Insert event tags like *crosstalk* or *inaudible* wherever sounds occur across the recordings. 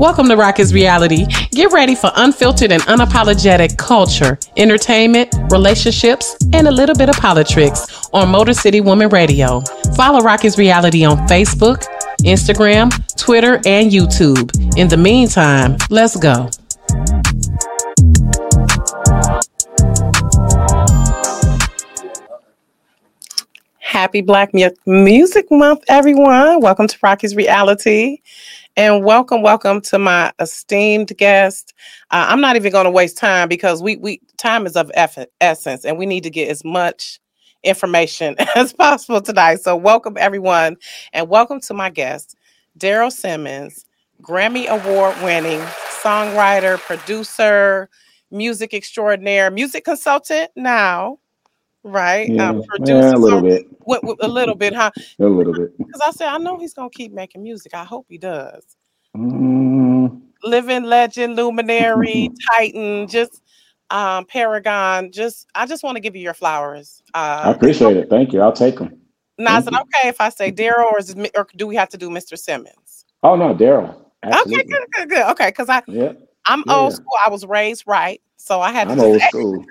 Welcome to Rocki's Reality. Get ready for unfiltered and unapologetic culture, entertainment, relationships, and a little bit of politics on Motor City Woman Radio. Follow Rocki's Reality on Facebook, Instagram, Twitter, and YouTube. In the meantime, let's go. Happy Black Music Month, everyone. Welcome to Rocki's Reality. And welcome, welcome to my esteemed guest. Uh, I'm not even going to waste time because we we time is of essence, and we need to get as much information *laughs* as possible tonight. So welcome everyone, and welcome to my guest, Daryl Simmons, Grammy Award winning songwriter, producer, music extraordinaire, music consultant now right? Yeah, um, yeah a little bit. With, with a little bit, huh? *laughs* a little bit. Because I said I know he's gonna keep making music. I hope he does. Mm. Living legend, luminary, *laughs* titan, just um, paragon. Just I just want to give you your flowers. Uh, I appreciate it. Thank you. I'll take them. Now, is it okay if I say Daryl, or is or do we have to do Mr. Simmons? Oh no, Daryl. Okay, good, good, good. Okay, because I, yeah, I'm yeah. old school. I was raised right, so I had. To *laughs* I'm old school.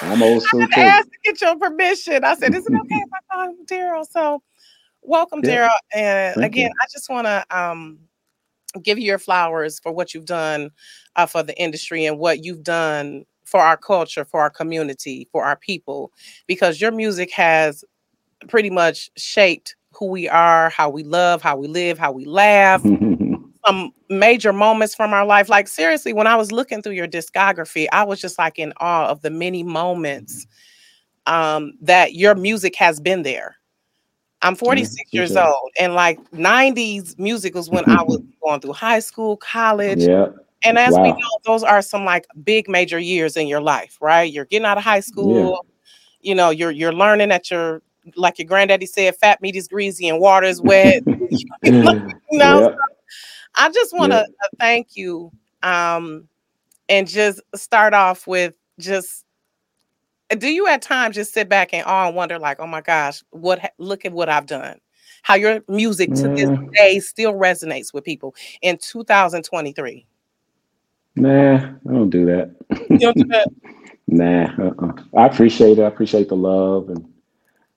I'm old school I asked to get your permission. I said, "Is it okay if I call Daryl?" So, welcome, yeah. Daryl. And Thank again, you. I just want to um, give you your flowers for what you've done uh, for the industry and what you've done for our culture, for our community, for our people, because your music has pretty much shaped who we are, how we love, how we live, how we laugh. *laughs* some major moments from our life. Like seriously, when I was looking through your discography, I was just like in awe of the many moments um, that your music has been there. I'm 46 yeah, years old, and like 90s music was when I was *laughs* going through high school, college. Yeah. And as wow. we know, those are some like big major years in your life, right? You're getting out of high school, yeah. you know, you're you're learning that you're like your granddaddy said, fat meat is greasy and water is wet. *laughs* you know. *laughs* I just want to yeah. thank you um, and just start off with just do you at times just sit back and awe and wonder like, oh my gosh, what look at what I've done. How your music to this day still resonates with people in 2023. Nah, I don't do that. You don't do that? *laughs* nah, uh-uh. I appreciate it. I appreciate the love and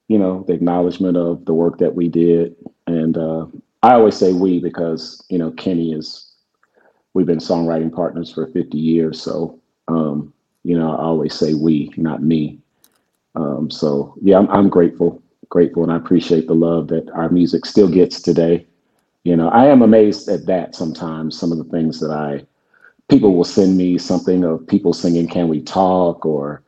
you know the acknowledgement of the work that we did, and uh, I always say we because you know Kenny is we've been songwriting partners for 50 years, so um, you know I always say we, not me. Um, so yeah, I'm, I'm grateful, grateful, and I appreciate the love that our music still gets today. You know, I am amazed at that sometimes. Some of the things that I people will send me something of people singing "Can We Talk" or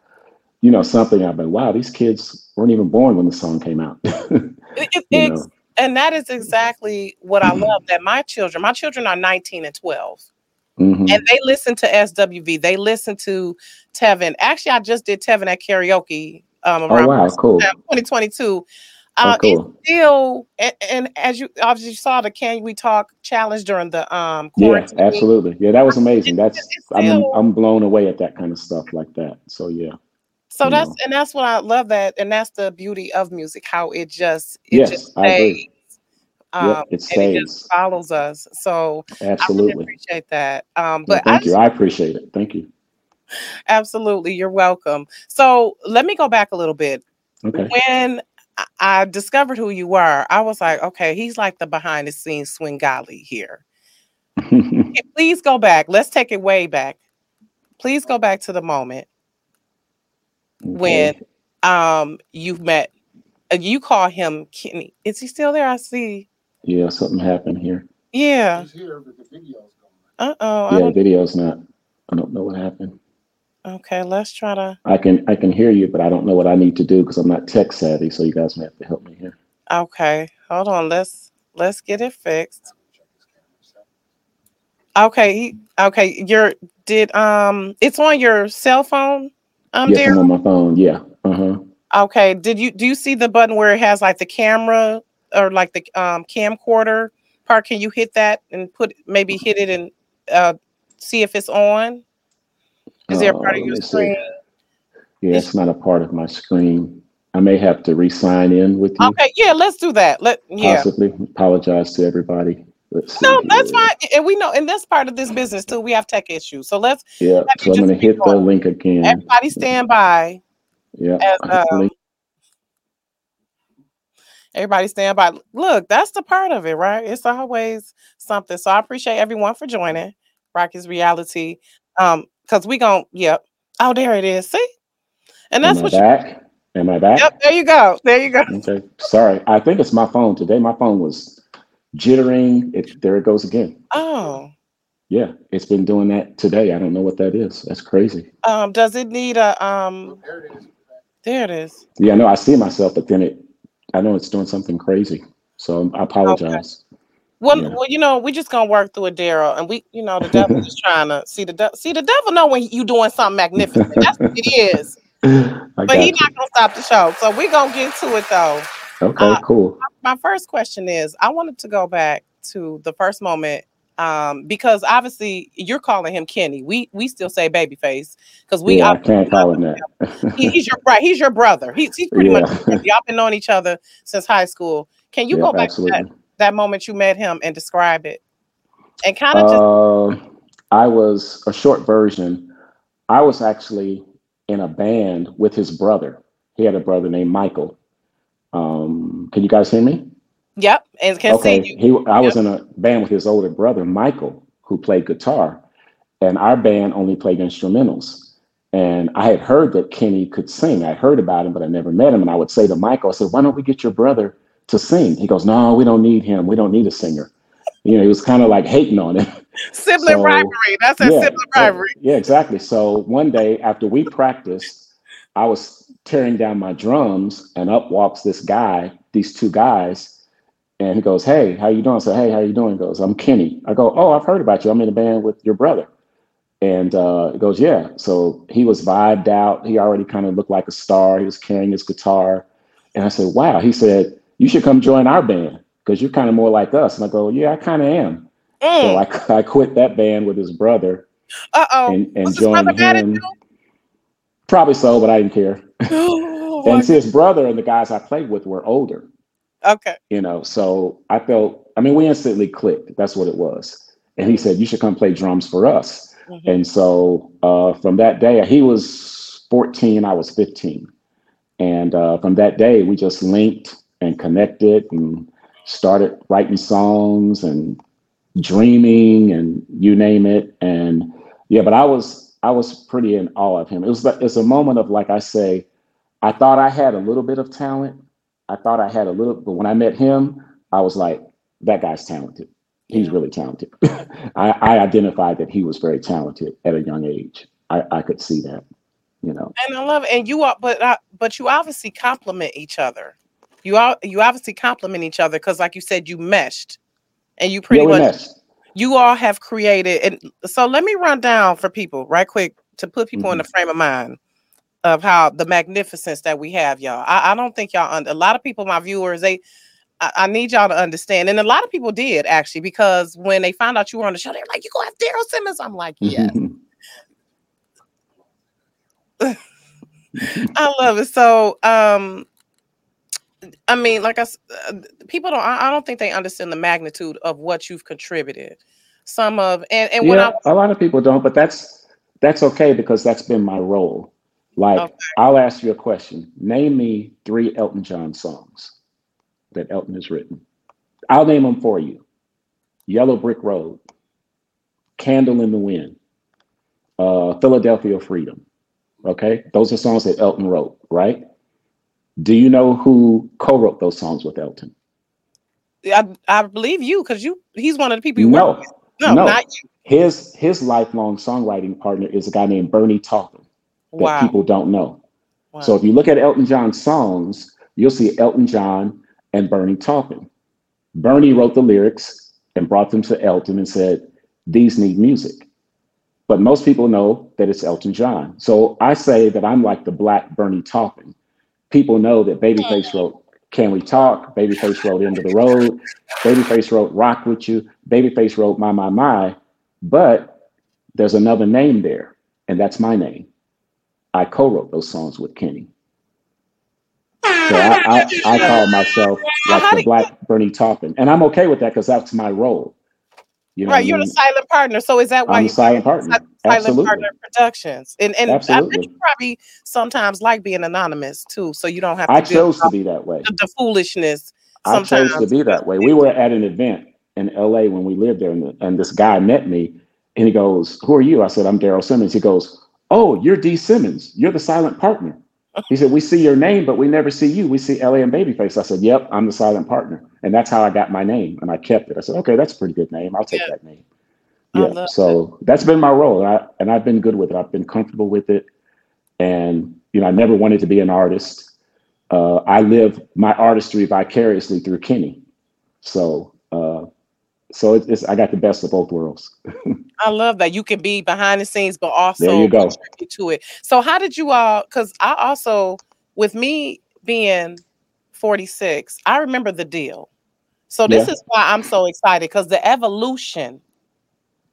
you know something. I've been wow, these kids weren't even born when the song came out. *laughs* it, it, and that is exactly what I love that my children, my children are 19 and 12. Mm-hmm. And they listen to SWV. They listen to Tevin. Actually, I just did Tevin at karaoke um, oh, around oh, wow, cool. 2022. Uh, oh, cool. still, and, and, as you obviously saw the Can We Talk challenge during the um quarantine. Yeah, absolutely. Yeah, that was amazing. That's I'm I'm blown away at that kind of stuff like that. So yeah. So that's know. and that's what I love that, and that's the beauty of music, how it just it yes, just stays. Um, yep, it stays. It just follows us. So absolutely I really appreciate that. Um, but thank I you. I appreciate it. Thank you. Absolutely, you're welcome. So let me go back a little bit. Okay. When I discovered who you were, I was like, okay, he's like the behind the scenes Svengali here. *laughs* Please go back. Let's take it way back. Please go back to the moment when um you met uh, you call him Kenny. Is he still there? I see. Yeah, something happened here. Yeah. Uh oh. Yeah, video's not. I don't know what happened. Okay, let's try to. I can I can hear you, but I don't know what I need to do because I'm not tech savvy. So you guys may have to help me here. Okay, hold on. Let's let's get it fixed. Okay, okay. Your did um, it's on your cell phone. Um, yes, I'm on my phone. Yeah. Uh huh. Okay. Did you do you see the button where it has like the camera or like the um camcorder part? Can you hit that and put maybe hit it and uh see if it's on? Is there a part of uh, your screen? See. Yeah, it's not a part of my screen. I may have to re-sign in with you. Okay, yeah, let's do that. Let yeah. Possibly. Apologize to everybody no, that's fine. And we know, and that's part of this business too. We have tech issues. So let's. Yeah. So I'm going to hit going. the link again. Everybody stand by. Yeah. As, um, everybody stand by. Look, that's the part of it, right? It's always something. So I appreciate everyone for joining Rocki's Reality. Um, because we gonna yep. Oh, there it is. See? And that's Am what I back? You, Am I back? Yep, there you go. There you go. Okay. Sorry. I think it's my phone today. My phone was jittering. It there it goes again. Oh. Yeah, it's been doing that today. I don't know what that is. That's crazy. Um, does it need a um there it is. There it is. Yeah, no, I see myself, but then it I know it's doing something crazy. So I apologize. Okay. Well, yeah. well, you know, we just gonna work through it, Daryl, and we, you know, the devil is trying to see the de- see the devil know when you doing something magnificent. That's what it is. *laughs* but he's not gonna stop the show. So we're gonna get to it though. Okay, uh, cool. My, first question is, I wanted to go back to the first moment um, because obviously you're calling him Kenny. We we still say babyface because we yeah, I can't call him that. he, he's your right. He's your brother. He's he's pretty yeah. much y'all been knowing each other since high school. Can you yep, go back absolutely. to that, that, moment you met him and describe it? And kind of uh, just I was a short version. I was actually in a band with his brother. He had a brother named Michael. Um, can you guys hear me? Yep, and can okay. see you. He, I yep. was in a band with his older brother, Michael, who played guitar, and our band only played instrumentals. And I had heard that Kenny could sing. I heard about him, but I never met him. And I would say to Michael, I said, "Why don't we get your brother to sing?" He goes, "No, we don't need him. We don't need a singer." You know, he was kind of like hating on it. *laughs* Sibling so, rivalry. That's a yeah, sibling rivalry. Yeah, exactly. So one day after we practiced, I was tearing down my drums, and up walks this guy, these two guys, and he goes, "Hey, how you doing?" I said, "Hey, how you doing?" He goes, "I'm Kenny." I go, "Oh, I've heard about you. I'm in a band with your brother." And uh, he goes, "Yeah." So he was vibed out. He already kind of looked like a star. He was carrying his guitar, and I said, "Wow." He said, "You should come join our band because you're kind of more like us." And I go, "Yeah, I kind of am." Mm. So I, I quit that band with his brother. Uh oh. And, and joined him. Probably so, but I didn't care. Oh, *laughs* and see, his brother and the guys I played with were older. Okay. You know, so I felt, I mean, we instantly clicked. That's what it was. And he said, You should come play drums for us. Mm-hmm. And so uh, from that day, he was 14, I was 15. And uh, from that day, we just linked and connected and started writing songs and dreaming and you name it. And yeah, but I was I was pretty in awe of him. It was it's a moment of like I say, I thought I had a little bit of talent, I thought I had a little, but when I met him, I was like, that guy's talented. He's really talented. *laughs* I, I identified that he was very talented at a young age. I, I could see that, you know. And I love it. And you are, but uh, but you obviously complement each other. You are you obviously complement each other because, like you said, you meshed, and you pretty yeah, much meshed. you all have created. And so let me run down for people right quick to put people mm-hmm. in the frame of mind of how the magnificence that we have, y'all. I, I don't think y'all under a lot of people, my viewers, they I, I, need y'all to understand. And a lot of people did actually, because when they found out you were on the show, they're like, You go have Daryl Simmons. I'm like, yes. *laughs* I love it. So um I mean, like I uh, people don't I, I, don't think they understand the magnitude of what you've contributed. Some of and and yeah, I, a lot of people don't, but that's that's okay because that's been my role. Like, okay. I'll ask you a question. Name me three Elton John songs that Elton has written. I'll name them for you Yellow Brick Road, Candle in the Wind, uh, Philadelphia Freedom. Okay. Those are songs that Elton wrote, right? Do you know who co wrote those songs with Elton? I, I believe you because you he's one of the people you no, work with. No, no, not you. His his lifelong songwriting partner is a guy named Bernie Taupin that wow. people don't know. Wow. So if you look at Elton John's songs, you'll see Elton John and Bernie Taupin. Bernie wrote the lyrics and brought them to Elton and said, These need music. But most people know that it's Elton John. So I say that I'm like the black Bernie Taupin. People know that Babyface mm. wrote Can We Talk? Babyface wrote End of the Road. Babyface wrote Rock With You. Babyface wrote My, My, My. But there's another name there, and that's my name. I co-wrote those songs with Kenny. So I, I, I call myself like the Black Bernie Taupin, and I'm okay with that because that's my role. You know right, you're mean? the silent partner. So is that why I'm you silent partner? Silent Absolutely. partner productions? And and Absolutely. I bet you probably sometimes like being anonymous too, so you don't have. to I chose to be that way. The, the foolishness. Sometimes. I chose to be that way. We were at an event in LA when we lived there, and, the, and this guy met me, and he goes, "Who are you?" I said, "I'm Daryl Simmons." He goes, "Oh, you're D Simmons. You're the silent partner." He said, "We see your name, but we never see you. We see LA and Babyface." I said, "Yep, I'm the silent partner," and that's how I got my name, and I kept it. I said, "Okay, that's a pretty good name. I'll take yeah. that name." Yeah, so that. has been my role, and, I, and I've been good with it. I've been comfortable with it, and you know, I never wanted to be an artist. Uh, I live my artistry vicariously through Kenny, so uh, so it's, it's, I got the best of both worlds. *laughs* I love that you can be behind the scenes, but also there you go. to it. So how did you all? Because I also, with me being 46, I remember the deal. So this yeah. is why I'm so excited because the evolution,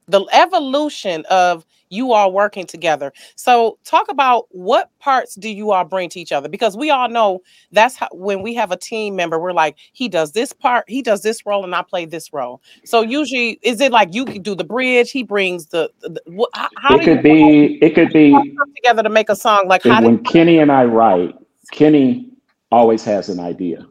the evolution of you all working together. So talk about what parts do you all bring to each other? Because we all know that's how when we have a team member, we're like, he does this part, he does this role, and I play this role. So usually, is it like you can do the bridge? He brings the. the what, how it could be. It could be together to make a song. Like how when Kenny and I write, Kenny always has an idea.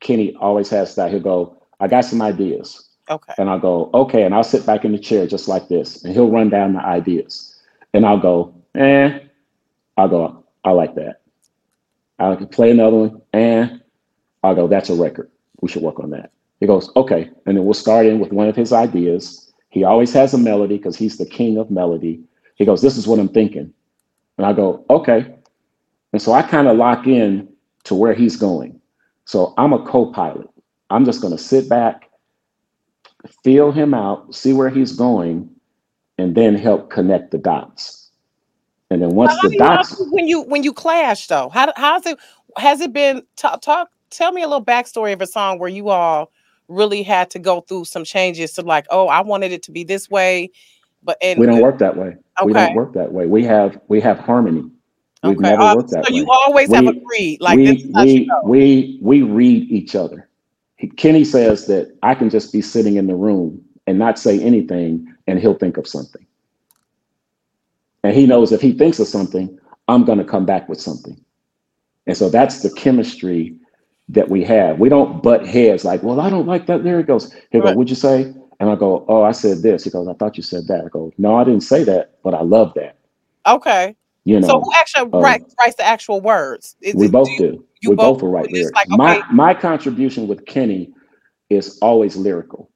Kenny always has that. He'll go, I got some ideas. Okay. And I'll go, okay. And I'll sit back in the chair just like this. And he'll run down the ideas. And I'll go, eh. I'll go, I like that. I'll play another one. And I'll go, that's a record. We should work on that. He goes, okay. And then we'll start in with one of his ideas. He always has a melody because he's the king of melody. He goes, this is what I'm thinking. And I go, okay. And so I kind of lock in to where he's going. So I'm a co pilot. I'm just going to sit back feel him out, see where he's going, and then help connect the dots. And then once the dots, when you when you clash though, how how's it has it been? Talk, talk tell me a little backstory of a song where you all really had to go through some changes to like, oh, I wanted it to be this way, but and we don't work that way. Okay. We don't work that way. We have we have harmony. We've okay. never uh, worked that so way. you always we, have agreed. Like we we, we we read each other. Kenny says that I can just be sitting in the room and not say anything, and he'll think of something. And he knows if he thinks of something, I'm going to come back with something. And so that's the chemistry that we have. We don't butt heads like, well, I don't like that. There it goes. He'll right. go, what'd you say? And I go, oh, I said this. He goes, I thought you said that. I go, no, I didn't say that, but I love that. Okay. You know. So who actually um, writes, writes the actual words? Is we it, both do. we both, both will write lyrics. Like, okay. My my contribution with Kenny is always lyrical.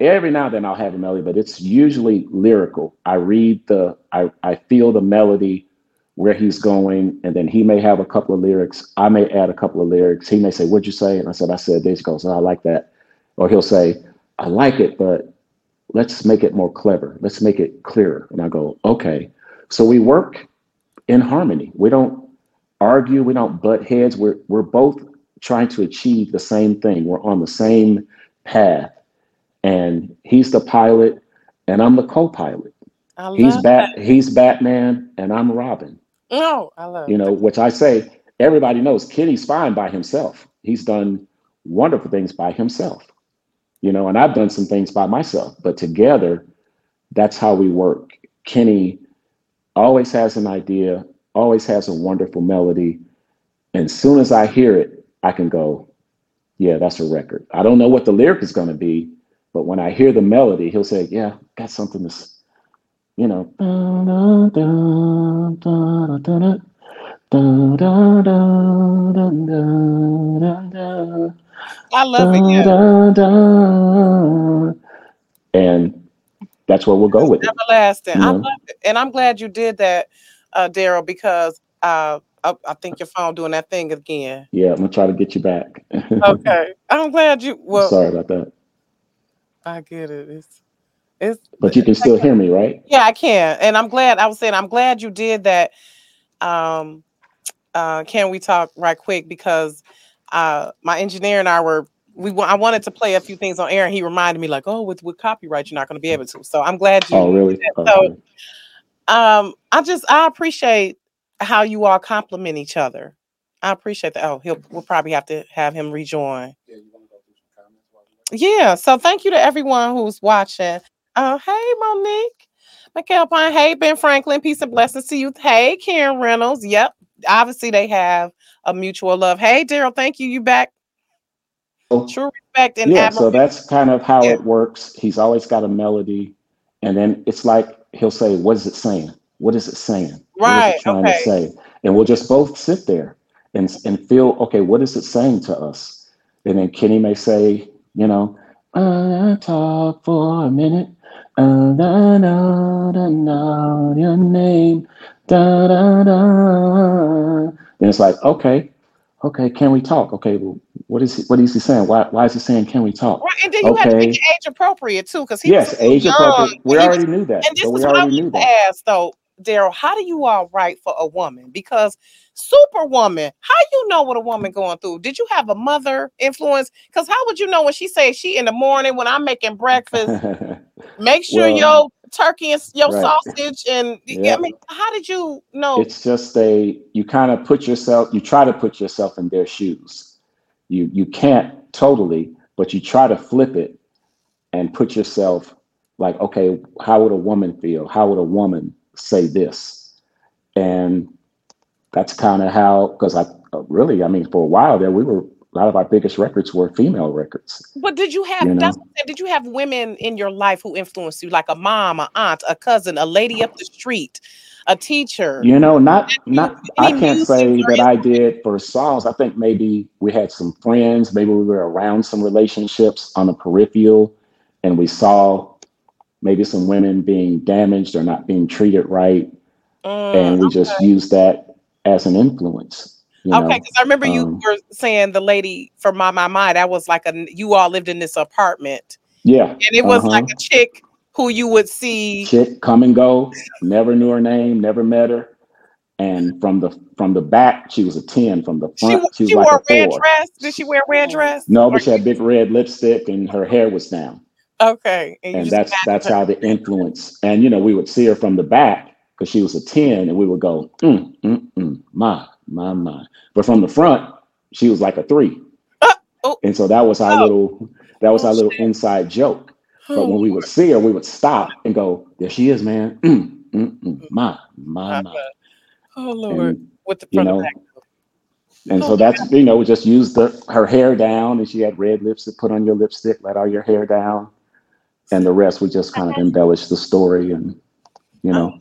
Every now and then I'll have a melody, but it's usually lyrical. I read the, I, I feel the melody where he's going, and then he may have a couple of lyrics. I may add a couple of lyrics. He may say, What'd you say? And I said, I said this. He goes, oh, I like that. Or he'll say, I like it, but let's make it more clever. Let's make it clearer. And I go, Okay. So we work in harmony. We don't argue, we don't butt heads. We're we're both trying to achieve the same thing. We're on the same path. And he's the pilot and I'm the co-pilot. he's bat that. he's Batman and I'm Robin. Oh, I love you know, which I say everybody knows Kenny's fine by himself. He's done wonderful things by himself. You know, and I've done some things by myself, but together, that's how we work. Kenny always has an idea, always has a wonderful melody. And soon as I hear it, I can go, yeah, that's a record. I don't know what the lyric is going to be, but when I hear the melody, he'll say, yeah, got something to, you know. I love it. Yeah. And that's where we'll go with everlasting. it. Everlasting. I love it. And I'm glad you did that, uh, Daryl, because uh, I, I, think your phone doing that thing again. Yeah, I'm gonna try to get you back. *laughs* okay, I'm glad you. Well, sorry about that. I get it. It's it's. But you can still hear me, right? Yeah, I can, and I'm glad. I was saying I'm glad you did that. Um, uh, can we talk right quick because uh, my engineer and I were we I wanted to play a few things on air, and he reminded me like, oh, with with copyright, you're not going to be able to. So I'm glad you. Oh, really? So, um, I just I appreciate how you all compliment each other. I appreciate that. Oh, he'll we'll probably have to have him rejoin. yeah. So thank you to everyone who's watching. Uh, hey, Monique. Mikhail Pine. Hey, Ben Franklin. Peace and blessings to you. Hey, Karen Reynolds. Yep. Obviously, they have a mutual love. Hey, Daryl. Thank you. You back. True respect and yeah, so that's kind of how yeah. it works. He's always got a melody, and then it's like he'll say, "What is it saying? What is it saying? Right? What is it trying okay. to say?" And we'll just both sit there and and feel, okay, what is it saying to us? And then Kenny may say, you know, I talk for a minute. Uh, da, da, da, da, your name. Da, da, da. And it's like, okay, okay, can we talk? Okay, well, what is he, what is he saying? Why why is he saying can we talk? Right, and then you okay. have to make age appropriate too, because yes, age young, appropriate. We already knew that. And this is what I was ask though, Daryl, how do you all write for a woman? Because Superwoman, how you know what a woman going through? Did you have a mother influence? Because how would you know when she says she in the morning when I'm making breakfast? *laughs* make sure well, your turkey and your right. sausage and yep. I mean, how did you know? It's just a you kind of put yourself, you try to put yourself in their shoes. You you can't totally, but you try to flip it and put yourself like, okay, how would a woman feel? How would a woman say this? And that's kind of how, because I really, I mean, for a while there, we were a lot of our biggest records were female records. But did you have you know? did you have women in your life who influenced you, like a mom, a aunt, a cousin, a lady up the street, a teacher? You know, not not. I can't say that I did for songs. I think maybe we had some friends. Maybe we were around some relationships on the peripheral, and we saw maybe some women being damaged or not being treated right, mm, and we okay. just used that as an influence. okay, because I remember you um, were saying the lady from my my mind. That was like a you all lived in this apartment. Yeah, and it was uh-huh. like a chick who you would see chick come and go. Never knew her name. Never met her. And from the from the back, she was a ten. From the front, she, she, she wore like a red four. dress. Did she wear a red dress? No, but she had big red lipstick, and her hair was down. Okay, and, and that's that's how the influence. And you know, we would see her from the back, because she was a 10 and we would go, mm, mm, mm, my, my, my. But from the front, she was like a three. Uh, oh, and so that was our oh, little, that was oh, our little inside joke. But oh, when we would see her, we would stop and go, there she is, man. Mm, mm, mm, my, my, my. Oh Lord. And, With the front you know, and so that's, you know, we just used the her hair down and she had red lipstick, put on your lipstick, let all your hair down. And the rest we just kind of embellished the story and you know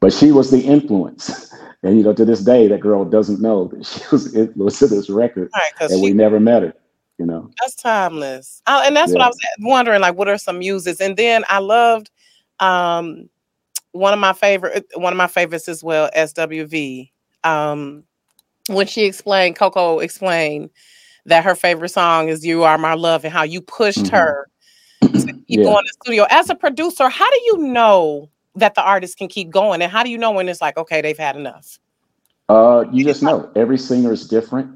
but she was the influence. And you know, to this day, that girl doesn't know that she was *laughs* influenced to this record, right, and we never met her. You know, that's timeless. I, and that's yeah. what I was wondering. Like, what are some muses? And then I loved um, one of my favorite, one of my favorites as well, SWV. Um, when she explained, Coko explained that her favorite song is "You Are My Love" and how you pushed mm-hmm. her to *clears throat* keep yeah. going to the studio. As a producer, how do you know? that the artist can keep going? And how do you know when it's like, okay, they've had enough? Uh, you just know every singer is different.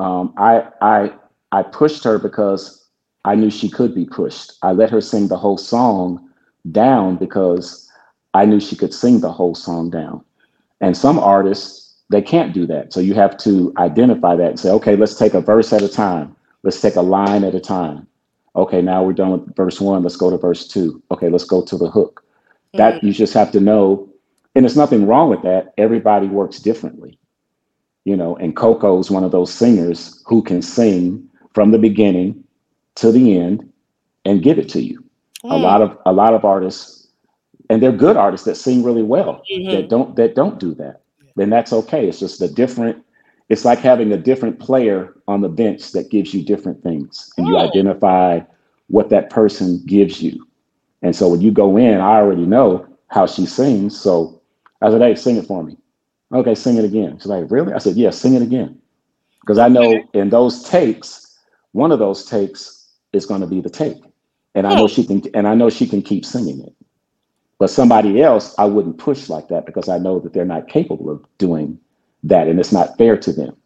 Um, I I I pushed her because I knew she could be pushed. I let her sing the whole song down because I knew she could sing the whole song down. And some artists they can't do that. So you have to identify that and say, okay, let's take a verse at a time. Let's take a line at a time. Okay, now we're done with verse one. Let's go to verse two. Okay, let's go to the hook. That mm-hmm. you just have to know, and there's nothing wrong with that. Everybody works differently, you know. And Coko is one of those singers who can sing from the beginning to the end and give it to you. Mm. A lot of a lot of artists, and they're good artists that sing really well. Mm-hmm. That don't that don't do that. Then that's okay. It's just a different. It's like having a different player on the bench that gives you different things, and you identify what that person gives you and so when you go in, I already know how she sings. So I said, hey, sing it for me. Okay, sing it again. She's like, really? I said, yeah, sing it again. Because I know in those takes, one of those takes is going to be the take. And I know she can and I know she can keep singing it. But somebody else, I wouldn't push like that because I know that they're not capable of doing that and it's not fair to them.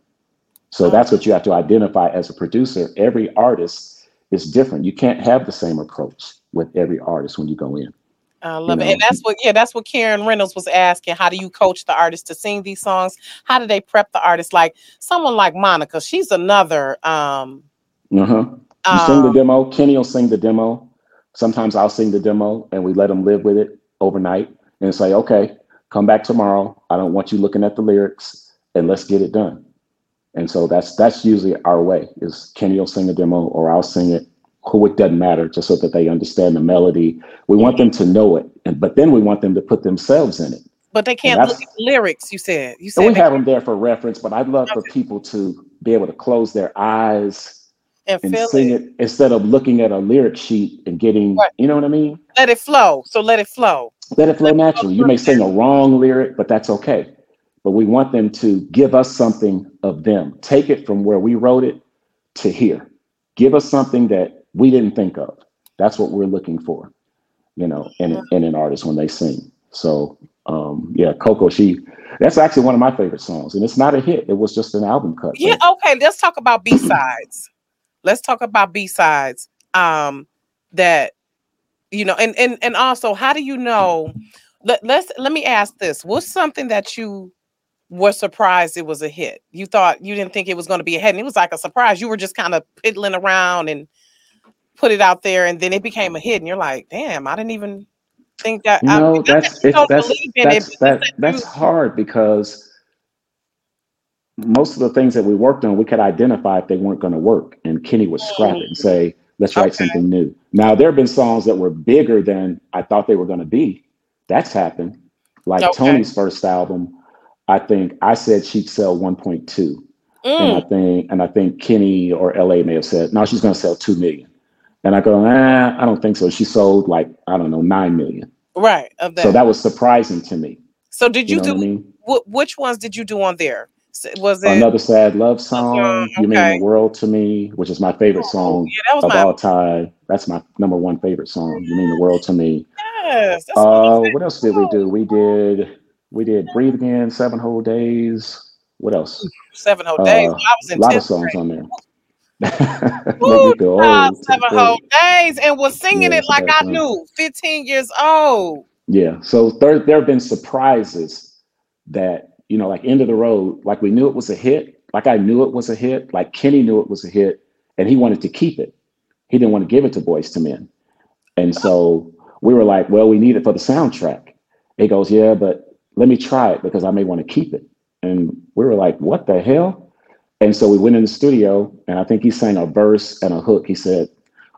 So that's what you have to identify as a producer. Every artist is different. You can't have the same approach with every artist when you go in. I love you it. And that's what, yeah, that's what Karen Reynolds was asking. How do you coach the artist to sing these songs? How do they prep the artist? Like someone like Monica, she's another um uh-huh. You um, sing the um, demo. Kenny will sing the demo. Sometimes I'll sing the demo, and we let them live with it overnight and say, "Okay, come back tomorrow. I don't want you looking at the lyrics, and let's get it done." And so that's that's usually our way. Is Kenny will sing a demo, or I'll sing it. Who it doesn't matter, just so that they understand the melody. We want them to know it, and but then we want them to put themselves in it. But they can't look at the lyrics. You said you said we have them there for reference, but I'd love for people to be able to close their eyes and, and sing it. it. instead of looking at a lyric sheet and getting, right. you know what I mean? Let it flow. So let it flow. Let it flow let naturally. It flow you may sing a wrong lyric, but that's okay. But we want them to give us something of them. Take it from where we wrote it to here. Give us something that we didn't think of. That's what we're looking for, you know, in, in an artist when they sing. So um, yeah, Coko, she that's actually one of my favorite songs, and it's not a hit. It was just an album cut. Yeah, okay. Let's talk about B sides. Let's talk about B sides. Um, that you know, and and and also, how do you know? Let, let's let me ask this: What's something that you were surprised it was a hit? You thought you didn't think it was going to be a hit, and it was like a surprise. You were just kind of piddling around and put it out there, and then it became a hit, and you're like, "Damn, I didn't even." think that no, I mean, that's it's, that's that's it, that, that's hard because most of the things that we worked on, we could identify if they weren't going to work, and Kenny would scrap it and say, "Let's write okay. something new." Now there have been songs that were bigger than I thought they were going to be. That's happened. Like okay. Toni's first album, I think I said she'd sell 1.2, mm. and I think and I think Kenny or LA may have said, "No, she's going to sell two million. And I go, ah, I don't think so. She sold like, I don't know, 9 million. Right. Of that. So that was surprising to me. So did you, you know do, I mean? which ones did you do on there? Was it another sad love song? Okay. You mean the world to me, which is my favorite oh, song yeah, of my... all time. That's my number one favorite song. You mean the world to me? Yes. Uh, what else did we do? We did we did breathe again, seven whole days. What else? Seven whole days. Uh, I was in a lot of songs grade. on there. *laughs* Ooh, seven whole days and was singing yeah, it like I knew, 15 years old. Yeah. So there, there have been surprises that, you know, like end of the road, like we knew it was a hit. Like I knew it was a hit. Like Kenny knew it was a hit and he wanted to keep it. He didn't want to give it to Boyz II Men. And so we were like, well, we need it for the soundtrack. He goes, yeah, but let me try it because I may want to keep it. And we were like, what the hell? And so we went in the studio, and I think he sang a verse and a hook. He said,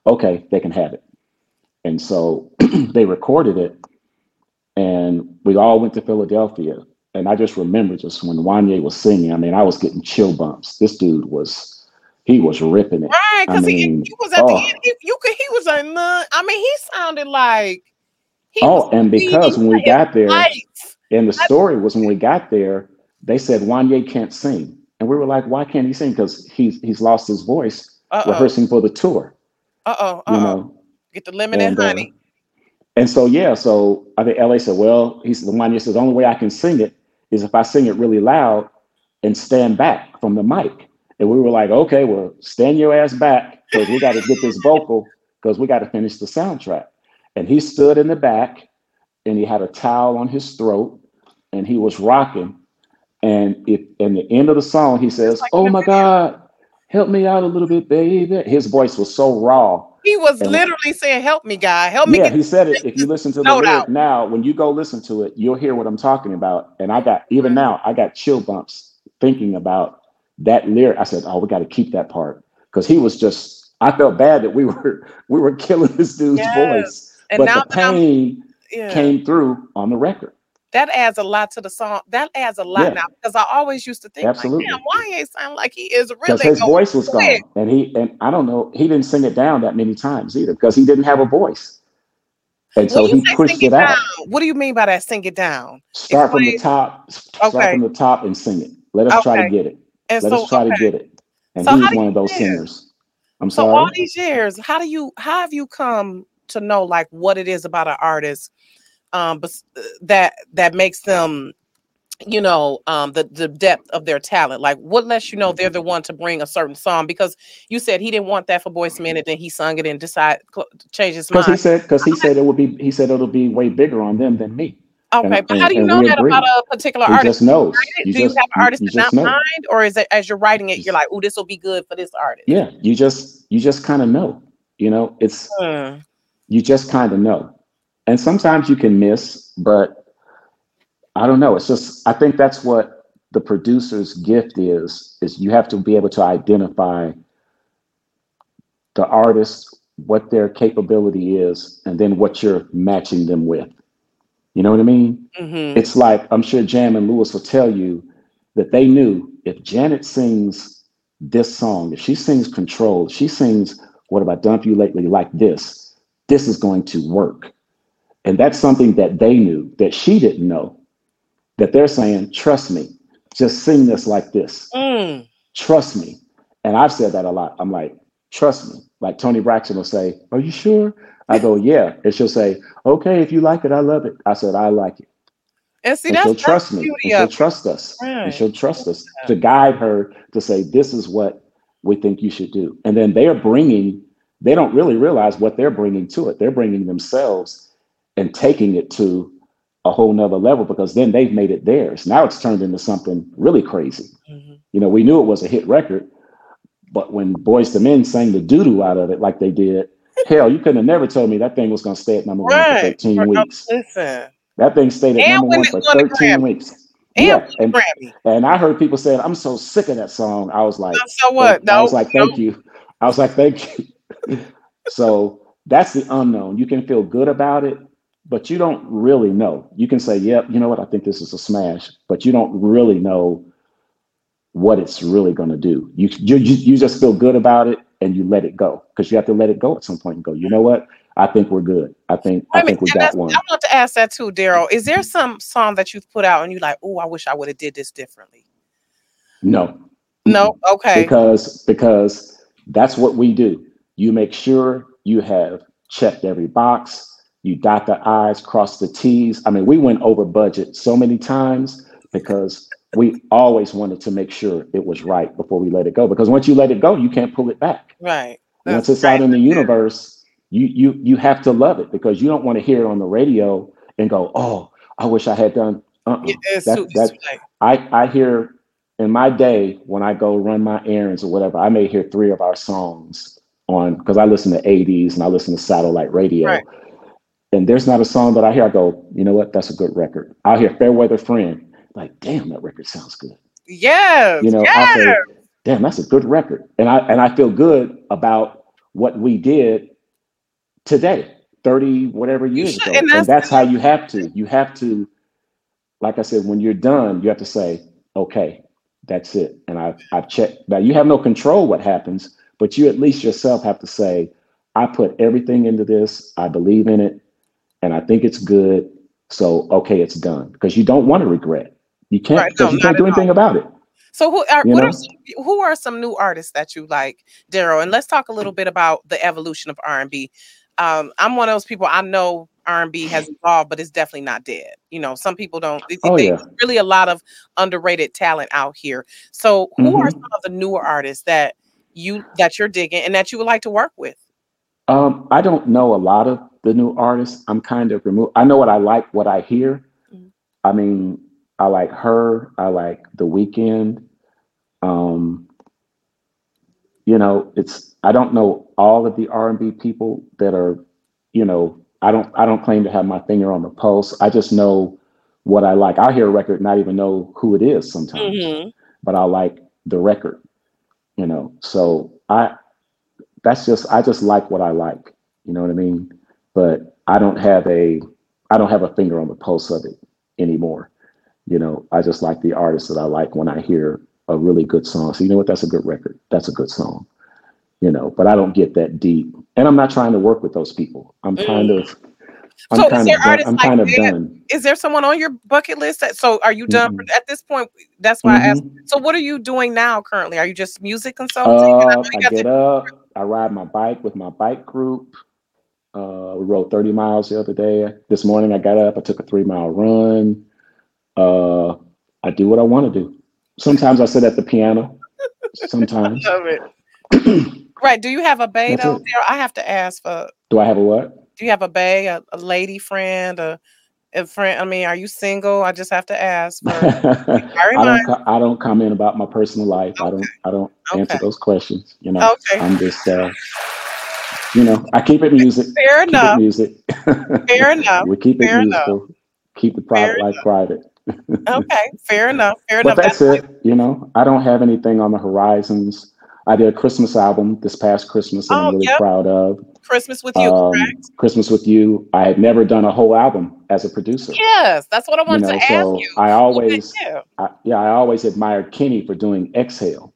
"Okay, they can have it." And so *clears throat* they recorded it, and we all went to Philadelphia. And I just remember just when Wanya was singing. I mean, I was getting chill bumps. This dude was, he was ripping it. Right, because he, he, was at oh. the end. He, you could, he was like, nah. I mean, he sounded like. He oh, and because when we got there, and the story was when we got there, they said Wanya can't sing. And we were like, why can't he sing? Because he's he's lost his voice Uh-oh. rehearsing for the tour. Uh oh. You know, get the lemon and, and uh, honey. Uh, and so yeah, so I think LA said, well, he's the one. He says the only way I can sing it is if I sing it really loud and stand back from the mic. And we were like, okay, well, stand your ass back because we got to get this vocal because we got to finish the soundtrack. And he stood in the back and he had a towel on his throat and he was rocking and if in the end of the song he says, "Oh my God, help me out a little bit, baby," his voice was so raw. He was and literally saying, "Help me, guy, help me." Yeah, he said it. If you listen to the lyric now, when you go listen to it, you'll hear what I'm talking about. And I got even mm-hmm. now, I got chill bumps thinking about that lyric. I said, "Oh, we got to keep that part," because he was just. I felt bad that we were we were killing this dude's yes. voice, and but the pain yeah. came through on the record that adds a lot to the song. That adds a lot yeah. now because I always used to think, Absolutely. like, why ain't sound like he is really? Because his voice was gone, and he and I don't know, he didn't sing it down that many times either because he didn't have a voice, and so he pushed it, out. What do you mean by that? Sing it down. Start Explain. from the top. Start okay. from the top and sing it. Let us okay. try to get it. And Let so, us try okay. to get it. And so he's one of those singers. I'm so sorry. So all these years, how do you how have you come to know like what it is about an artist? Um, uh, that that makes them you know um the the depth of their talent like what lets you know they're the one to bring a certain song because you said he didn't want that for Men and then he sung it and decided to change his mind because he said because he said it would be he said it'll be way bigger on them than me Okay, and, but how do you know that agree. about a particular he artist? Just knows. You do just, you have an artist in mind, or is it as you're writing it, you're like, "Oh, this will be good for this artist"? Yeah, you just you just kind of know. You know, it's hmm. you just kind of know, and sometimes you can miss, but I don't know. It's just I think that's what the producer's gift is. Is you have to be able to identify the artist, what their capability is, and then what you're matching them with. You know what I mean? Mm-hmm. It's like I'm sure Jam and Lewis will tell you that they knew if Janet sings this song, if she sings Control, if she sings What Have I Done For You Lately like this, this is going to work. And that's something that they knew that she didn't know. That they're saying, trust me, just sing this like this. Mm. Trust me. And I've said that a lot. I'm like, trust me. Like Toni Braxton will say, Are you sure? I go, *laughs* yeah. And she'll say, okay, if you like it, I love it. I said, I like it. And see, and that's, she'll trust me. And she'll trust us. Right. And she'll trust us to guide her to say, this is what we think you should do. And then they are bringing, they don't really realize what they're bringing to it. They're bringing themselves and taking it to a whole nother level because then they've made it theirs. Now it's turned into something really crazy. Mm-hmm. You know, we knew it was a hit record, but when Boyz II Men sang the doo doo out of it like they did, Hell, you couldn't have never told me that thing was going to stay at number right. one for 13 for weeks. Listen. That thing stayed at and number one for 13 weeks. And yeah, and, and I heard people saying, "I'm so sick of that song." I was like, "So what?" No, I was like, "Thank no. you." I was like, "Thank you." *laughs* so that's the unknown. You can feel good about it, but you don't really know. You can say, "Yep, you know what? I think this is a smash," but you don't really know what it's really going to do. You, you you just feel good about it, and you let it go because you have to let it go at some point and go, you know what? I think we're good. I think I, I think we got one. I want to ask that too, Daryl. Is there some song that you've put out and you're like, oh, I wish I would have did this differently? No. No. Okay. Because because that's what we do. You make sure you have checked every box. You dot the I's, cross the T's. I mean, we went over budget so many times because we always wanted to make sure it was right before we let it go because once you let it go you can't pull it back right That's once it's right. out in the universe you you you have to love it because you don't want to hear it on the radio and go oh i wish i had done uh-uh. yeah, that, that, right. i i hear in my day when i go run my errands or whatever i may hear three of our songs on because i listen to 80s and i listen to satellite radio right. And there's not a song that i hear i go you know what that's a good record i'll hear fairweather friend like, damn, that record sounds good. Yeah. You know, yes. I say, damn, that's a good record. And I and I feel good about what we did today, 30 whatever years ago. And that's, and that's how you have to. You have to, like I said, when you're done, you have to say, okay, that's it. And I've I've checked. Now you have no control what happens, but you at least yourself have to say, I put everything into this, I believe in it, and I think it's good. So okay, it's done. Because you don't want to regret. You can't right. no, you can't do anything all. about it. So who are what are some, who are some new artists that you like, Daryl? And let's talk a little bit about the evolution of R and B. Um, I'm one of those people. I know R and B has evolved, but it's definitely not dead. You know, some people don't. Oh, they, yeah. really a lot of underrated talent out here. So who mm-hmm. are some of the newer artists that you that you're digging and that you would like to work with? Um, I don't know a lot of the new artists. I'm kind of removed. I know what I like, what I hear. Mm-hmm. I mean, I like her. I like The Weeknd. Um, you know, it's I don't know all of the R and B people that are, you know, I don't I don't claim to have my finger on the pulse. I just know what I like. I hear a record, not even know who it is sometimes, mm-hmm. but I like the record. You know, so I that's just I just like what I like. You know what I mean? But I don't have a I don't have a finger on the pulse of it anymore you know, I just like the artists that I like when I hear a really good song. So you know what? That's a good record. That's a good song. You know, but I don't get that deep, and I'm not trying to work with those people. I'm mm. kind of. I'm so kind is there of artists I'm like kind of done. Is there someone on your bucket list? That, so are you done mm-hmm. at this point? That's why mm-hmm. I asked. Mm-hmm. So what are you doing now currently? Are you just music consulting? Uh, I, I get to- up. I ride my bike with my bike group. Uh, we rode 30 miles the other day. This morning I got up. I took a three mile run. Uh, I do what I want to do. Sometimes I sit at the piano. Sometimes. *laughs* Love it. *clears throat* right. Do you have a bae though? I have to ask for. Do I have a what? Do you have a bae, a, a lady friend, a If friend, I mean, are you single? I just have to ask. For, *laughs* I don't. I don't comment about my personal life. Okay. I don't. I don't okay. answer those questions. You know. Okay. I'm just. Uh, you know, I keep it music. *laughs* Fair keep enough. music. Fair *laughs* enough. we keep fair it musical. Enough. Keep the private life private. okay. Fair enough. Fair but enough. That's, that's it. You know, I don't have anything on the horizons. I did a Christmas album this past Christmas, and oh, I'm really yep. proud of. Christmas with you, um, correct? Christmas with you. I had never done a whole album as a producer. Yes, that's what I wanted you know, to so ask you. I always, I, yeah, I always admired Kenny for doing Exhale,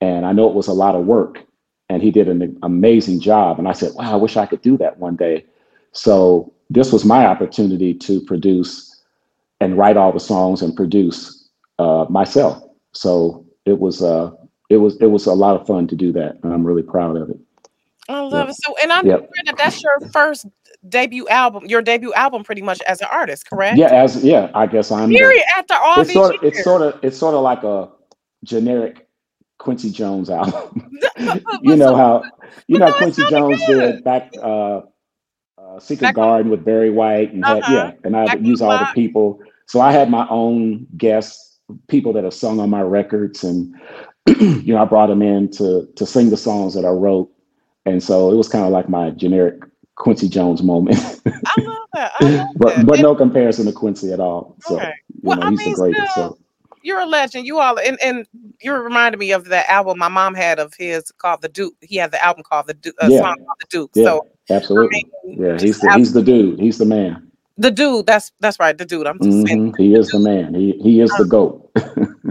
and I know it was a lot of work, and he did an amazing job. And I said, wow, I wish I could do that one day. So this was my opportunity to produce and write all the songs and produce uh, myself. So it was uh, it was it was a lot of fun to do that, and I'm really proud of it. I love yep. it. So, and I'm yep. that that's your first debut album, your debut album, pretty much as an artist, correct? Yeah, as yeah, I guess I'm. Period. The, after all it's these sort of, years. it's sort of it's sort of like a generic Quincy Jones *laughs* album. *laughs* you know how you know Quincy Jones good. did back uh, uh Secret back Garden with Barry White and uh-huh. had, yeah, and I use all the people. So I had my own guests, people that have sung on my records, and *clears throat* you know I brought them in to to sing the songs that I wrote and so it was kind of like my generic Quincy Jones moment. I love *laughs* that. I love but that. but no comparison to Quincy at all. So okay. well, you know, I he's mean, the greatest. Still, so you're a legend. You all and and you reminded me of that album my mom had of his called the Duke. He had the album called the Duke, uh, yeah. song called the Duke. Yeah, so absolutely, I mean, yeah, he's the he's the dude. He's the man. The dude. That's that's right. The dude. I'm just mm-hmm. saying. He is the man. He he is um, the goat.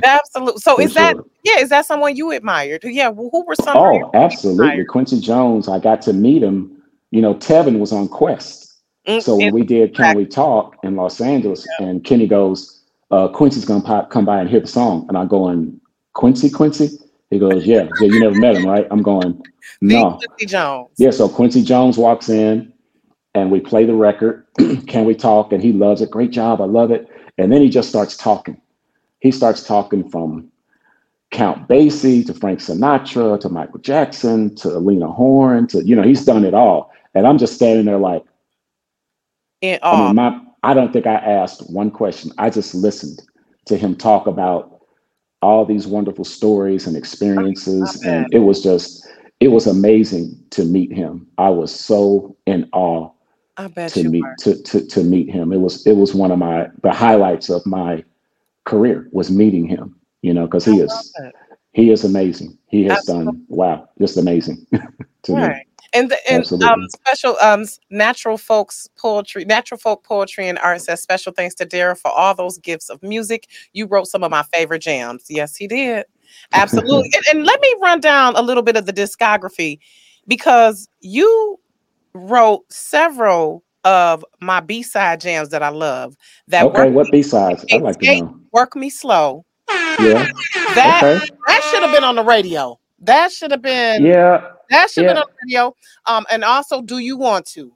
absolutely. So is that yeah? Is that someone you admired? Yeah. Well, who were some? Oh, absolutely. Quincy Jones. I got to meet him. You know, Tevin was on Qwest. Mm-hmm. So when we did Can We Talk in Los Angeles, yeah. and Kenny goes, uh, Quincy's gonna pop, come by and hear the song, and I going, Quincy, Quincy. He goes, yeah, yeah. You never met him, right? I'm going, *laughs* no. Quincy Jones. Yeah. So Quincy Jones walks in and we play the record. *clears throat* Can we talk? And he loves it. Great job. I love it. And then he just starts talking. He starts talking from Count Basie to Frank Sinatra to Michael Jackson to Lena Horne to, you know, he's done it all. And I'm just standing there like, In I, mean, my, I don't think I asked one question. I just listened to him talk about all these wonderful stories and experiences. And it was just, it was amazing to meet him. I was so in awe I bet to you meet to, to to meet him. It was it was one of my the highlights of my career was meeting him. You know, because he is he is amazing. He has Absolutely. done wow, just amazing *laughs* to right. me. And the and um, special um natural folks poetry, natural folk poetry and art says special thanks to Dara for all those gifts of music. You wrote some of my favorite jams. Yes, he did. Absolutely. *laughs* and, and let me run down a little bit of the discography because you wrote several of my B side jams that I love. That okay, what B sides? I like to know. Work me slow. Yeah. That okay. that should have been on the radio. That should have been. Yeah. That should have yeah. been on the radio. Um, and also, do you want to?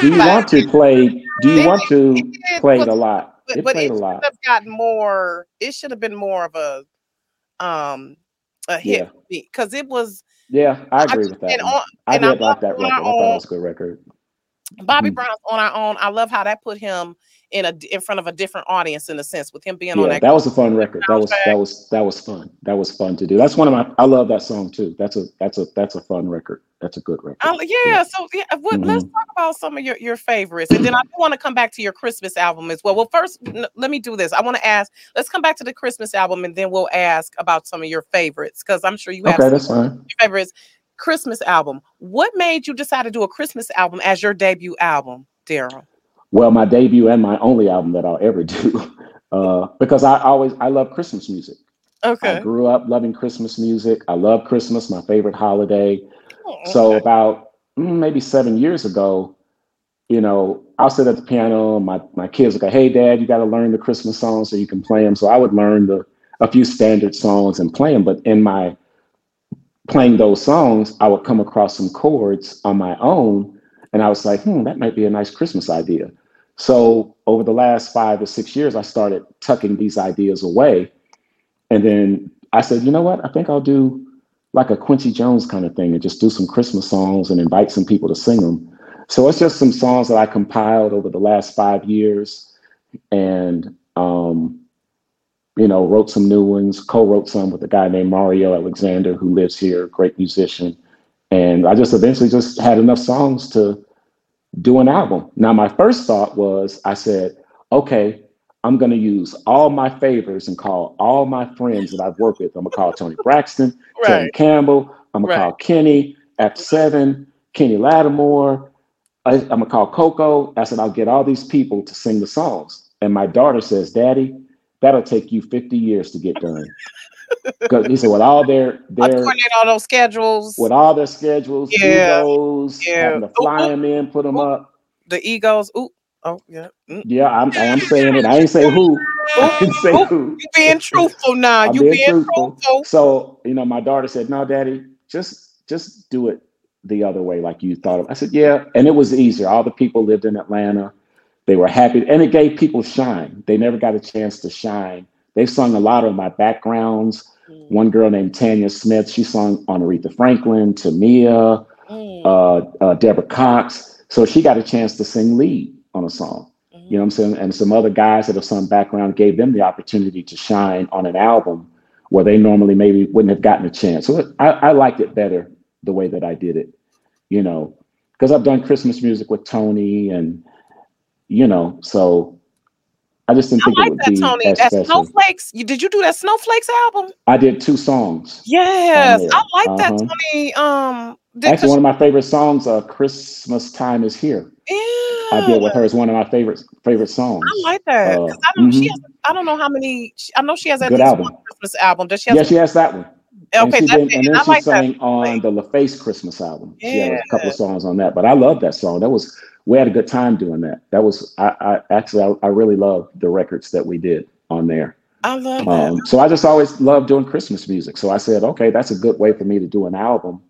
Do you want to play? Do you want to play it a lot? But, it but it a lot. have gotten more. It should have been more of a um a hit because it was yeah, I agree I, with that. And on, I did I like that record. I thought it was a good record. Bobby mm. Brown's on our own. I love how that put him in a in front of a different audience in a sense with him being yeah, on that. That was a fun record. That was that was that was fun. That was fun to do. That's one of my. I love that song too. That's a that's a that's a fun record. That's a good record. Uh, yeah, yeah, So yeah, what, mm-hmm. let's talk about some of your your favorites, and then I want to come back to your Christmas album as well. Well, first, n- let me do this. I want to ask. Let's come back to the Christmas album, and then we'll ask about some of your favorites because I'm sure you have. Okay, that's fine. Your favorites. Christmas album. What made you decide to do a Christmas album as your debut album, Daryl? Well, my debut and my only album that I'll ever do, *laughs* uh, because I always I love Christmas music. Okay. I grew up loving Christmas music. I love Christmas, my favorite holiday. Oh, okay. So about mm, maybe seven years ago, you know, I'll sit at the piano. My my kids would go, "Hey, Dad, you got to learn the Christmas songs so you can play them." So I would learn the a few standard songs and play them. But in my playing those songs, I would come across some chords on my own, and I was like, "Hmm, that might be a nice Christmas idea." So over the last five or six years, I started tucking these ideas away. And then I said, you know what? I think I'll do like a Quincy Jones kind of thing and just do some Christmas songs and invite some people to sing them. So it's just some songs that I compiled over the last five years and um, you know, wrote some new ones, co-wrote some with a guy named Mario Alexander who lives here, great musician. And I just eventually just had enough songs to do an album. Now, my first thought was I said, okay, I'm going to use all my favors and call all my friends that I've worked with. I'm going to call Toni Braxton, right. Tony Campbell. I'm going right. to call Kenny, After Seven, Kenny Lattimore. I, I'm going to call Coko. I said, I'll get all these people to sing the songs. And my daughter says, Daddy, that'll take you 50 years to get done. Because he said, with all their their all those schedules, with all their schedules, yeah, egos, yeah. having to fly ooh, them in, put them up. The egos, ooh, oh yeah, mm. yeah. I'm I'm saying it. I ain't say who. *laughs* I didn't say who. You being truthful now. I'm you being, being truthful. truthful. So you know, my daughter said, "No, Daddy, just just do it the other way, like you thought of." I said, "Yeah," and it was easier. All the people lived in Atlanta. They were happy, and it gave people shine. They never got a chance to shine. They sung a lot of my backgrounds. Mm. One girl named Tanya Smith, she sung on Aretha Franklin, Tamia, mm. uh, uh, Deborah Cox. So she got a chance to sing lead on a song. Mm-hmm. You know what I'm saying? And some other guys that have sung background gave them the opportunity to shine on an album where they normally maybe wouldn't have gotten a chance. So I, I liked it better the way that I did it, you know, because I've done Christmas music with Toni and you know, so I just didn't think like it would that, be Toni. As that special. Snowflakes. You did you do that Snowflakes album? I did two songs. Yes, I like uh-huh. that, Toni. Um, did, actually, one of my favorite songs, uh, "Christmas Time Is Here." Yeah, I did with her. It's one of my favorite favorite songs. I like that. Uh, I don't. Mm-hmm. She has, I don't know how many. I know she has at Good album. one Christmas album. Does she? yeah, she has that one. Okay, and, been, and then I she like sang that. on the LaFace Christmas album. Yeah. She had a couple of songs on that, but I love that song. That was we had a good time doing that. That was I, I actually I, I really love the records that we did on there. I love um, that. So I just always loved doing Christmas music. So I said, okay, that's a good way for me to do an album.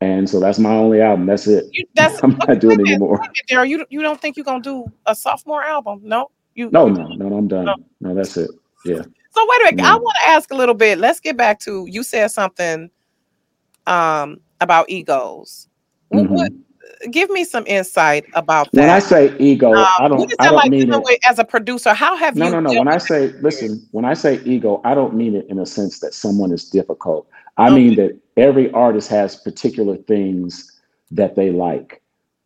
And so that's my only album. That's it. You, that's, *laughs* I'm not doing anymore. Daryl, you you don't think you're gonna do a sophomore album? No, you. No, no, no, no I'm done. No, no that's it. Yeah. So wait a minute. I want to ask a little bit. Let's get back to you said something um, about egos. Mm-hmm. What, give me some insight about that. When I say ego, um, I don't. I don't like mean it as a producer. How have no, you? No, no, no. When I say listen, when I say ego, I don't mean it in a sense that someone is difficult. I okay. mean that every artist has particular things that they like,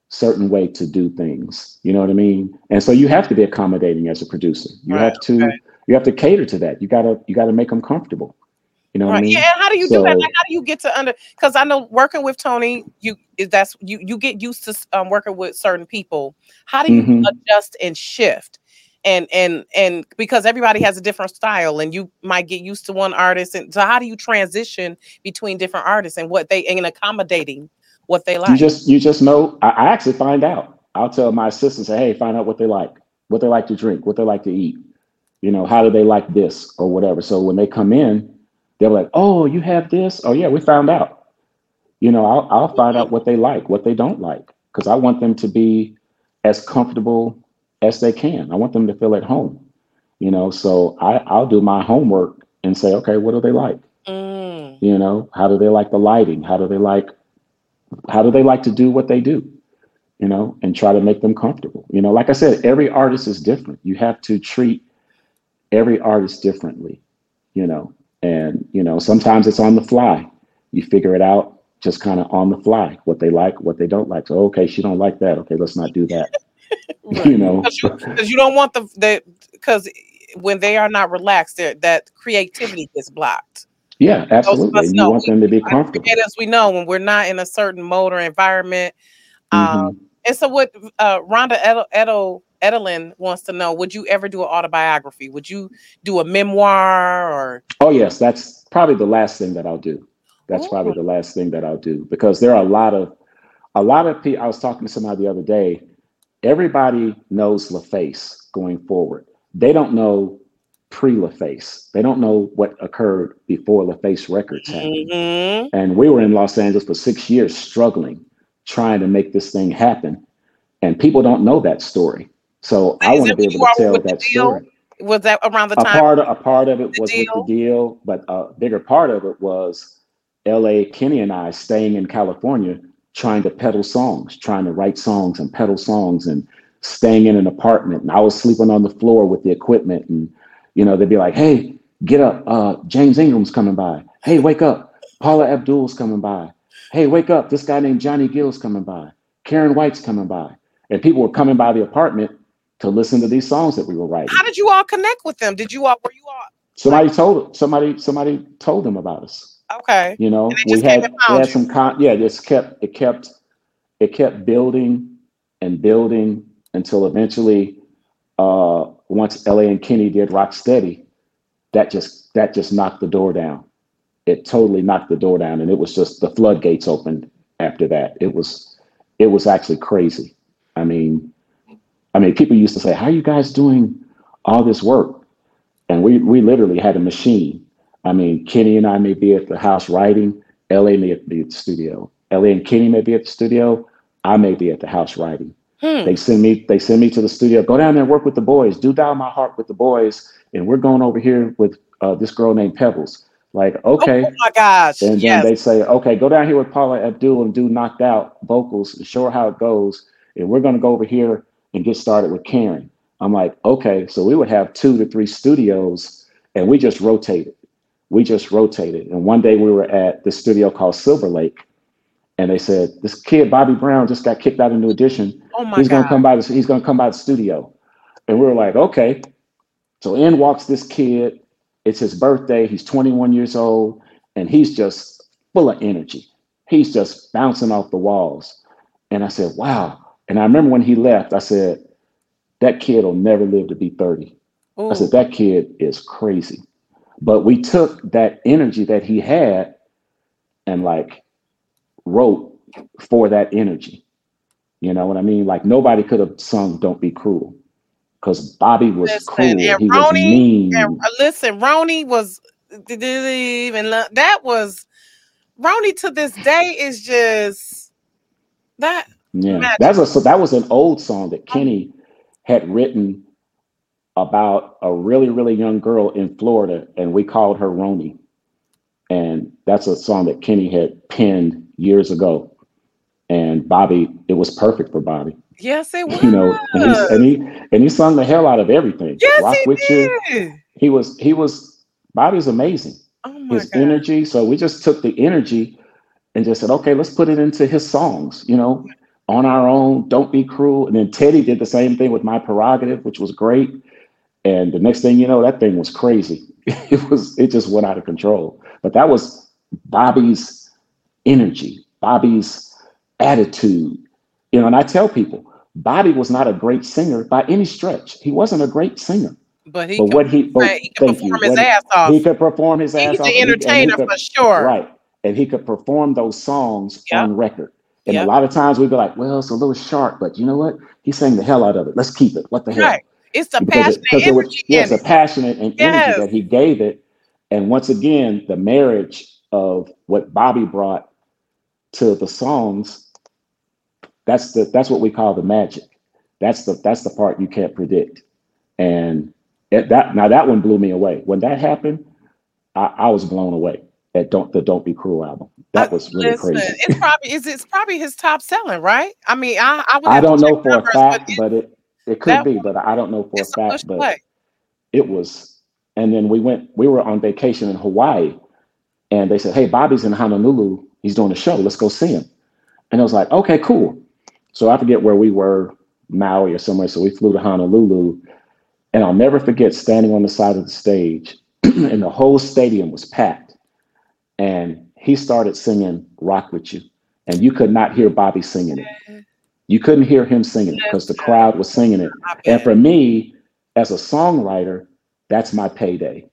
certain way to do things. You know what I mean? And so you have to be accommodating as a producer. You right, have to. Okay. You have to cater to that. You gotta. You gotta make them comfortable. You know right. I mean? Yeah. How do you so, do that? Like, how do you get to under? Because I know working with Toni, you that's you you get used to um, working with certain people. How do you mm-hmm. adjust and shift? And and and because everybody has a different style, and you might get used to one artist, and so how do you transition between different artists and what they and accommodating what they like? You just you just know. I, I actually find out. I'll tell my assistant, say, hey, find out what they like, what they like to drink, what they like to eat. You know, how do they like this or whatever. So when they come in, they're like, oh, you have this? Oh, yeah, we found out. You know, I'll, I'll find out what they like, what they don't like, because I want them to be as comfortable as they can. I want them to feel at home. You know, so I, I'll do my homework and say, okay, what do they like? Mm. You know, how do they like the lighting? How do they like how do they like to do what they do? You know, and try to make them comfortable. You know, like I said, every artist is different. You have to treat every artist differently, you know. And, you know, sometimes it's on the fly. You figure it out just kind of on the fly, what they like, what they don't like. So, okay, she don't like that. Okay, let's not do that. *laughs* *laughs* you know, because you, you, don't want the, the, because when they are not relaxed, that creativity gets blocked. Yeah, absolutely. You want them to be comfortable. And As we know, when we're not in a certain mode or environment. Mm-hmm. Um, and so, what uh, Rhonda Edo, Edo Edelin wants to know: Would you ever do an autobiography? Would you do a memoir or? Oh yes, that's probably the last thing that I'll do. That's Ooh. probably the last thing that I'll do because there are a lot of, a lot of people. I was talking to somebody the other day. Everybody knows LaFace going forward. They don't know pre LaFace. They don't know what occurred before LaFace Records happened. Mm-hmm. And we were in Los Angeles for six years struggling, trying to make this thing happen. And people don't know that story. So I want to be able to tell that story. Was that around the time? A part of, a part of it was deal? with the deal, but a bigger part of it was L.A. Kenny and I staying in California, trying to peddle songs, trying to write songs and peddle songs and staying in an apartment and I was sleeping on the floor with the equipment and you know they'd be like, "Hey, get up! Uh, James Ingram's coming by. Hey, wake up! Paula Abdul's coming by. Hey, wake up! This guy named Johnny Gill's coming by. Karyn White's coming by." And people were coming by the apartment to listen to these songs that we were writing. How did you all connect with them? Did you all were you all somebody told somebody somebody told them about us. Okay. You know, we had, we had some con yeah, just kept it kept it kept building and building until eventually uh once LA and Kenny did Rock Steady, that just that just knocked the door down. It totally knocked the door down and it was just the floodgates opened after that. It was it was actually crazy. I mean, I mean, people used to say, "How are you guys doing all this work?" And we we literally had a machine. I mean, Kenny and I may be at the house writing. LA may be at the studio. LA and Kenny may be at the studio. I may be at the house writing. Hmm. They send me they send me to the studio. Go down there and work with the boys. Do dial my heart with the boys. And we're going over here with uh, this girl named Pebbles. Like, okay. Oh my gosh. And yes. then they say, okay, go down here with Paula Abdul and do knocked out vocals and show her how it goes. And we're going to go over here and get started with Karyn. I'm like, okay. So we would have two to three studios and we just rotated. We just rotated. And one day we were at the studio called Silver Lake. And they said, this kid, Bobby Brown, just got kicked out of New Edition. Oh my he's God. gonna come by the, he's gonna come by the studio. And we were like, okay. So in walks this kid. It's his birthday. He's 21 years old, and he's just full of energy. He's just bouncing off the walls. And I said, wow. And I remember when he left, I said, that kid will never live to be 30. Ooh. I said, that kid is crazy. But we took that energy that he had and like wrote for that energy. You know what I mean? Like nobody could have sung Don't Be Cruel because Bobby was listen, cool. he Roni, was mean. And, uh, listen, Roni was even that was Roni to this day is just that. Yeah, that's a so that was an old song that Kenny had written about a really, really young girl in Florida, and we called her Roni. And that's a song that Kenny had penned years ago. And Bobby, it was perfect for Bobby. Yes, it was. You know, and he and he, and he sung the hell out of everything. Yes, Rock he with did. You. He was he was Bobby's amazing. Oh his God. energy. So we just took the energy and just said, okay, let's put it into his songs. You know, on our own, don't be cruel. And then Teddy did the same thing with my prerogative, which was great. And the next thing you know, that thing was crazy. *laughs* It was, it just went out of control. But that was Bobby's energy, Bobby's attitude. You know, and I tell people, Bobby was not a great singer by any stretch. He wasn't a great singer. But he but could, what he, but, he could perform his ass off. He could perform his ass off. He's an entertainer could, for sure. Right. And he could perform those songs Yep. on record. And Yep. a lot of times we'd be like, well, it's a little sharp, but you know what? He sang the hell out of it. Let's keep it. What the hell? Right. It's the Because passionate it was- energy. yes, in a passionate and Yes. energy that he gave it. And once again, the marriage of what Bobby brought to the songs, that's the that's what we call the magic. That's the that's the part you can't predict. And it, that now that one blew me away. When that happened, I, I was blown away at don't the Don't Be Cruel album. That Uh, was really listen, crazy. It's probably is it's probably his top selling, right? I mean, I I would I don't know for a numbers, fact, it- but it it could be, but I don't know for a it's a fact. But play. it was and then we went we were on vacation in hawaii and they said hey bobby's in honolulu he's doing a show let's go see him and i was like okay cool so i forget where we were maui or somewhere so we flew to honolulu and i'll never forget standing on the side of the stage *clears throat* and the whole stadium was packed and he started singing rock with you and you could not hear bobby singing it you couldn't hear him singing it because the crowd was singing it and for me, as a songwriter, that's my payday.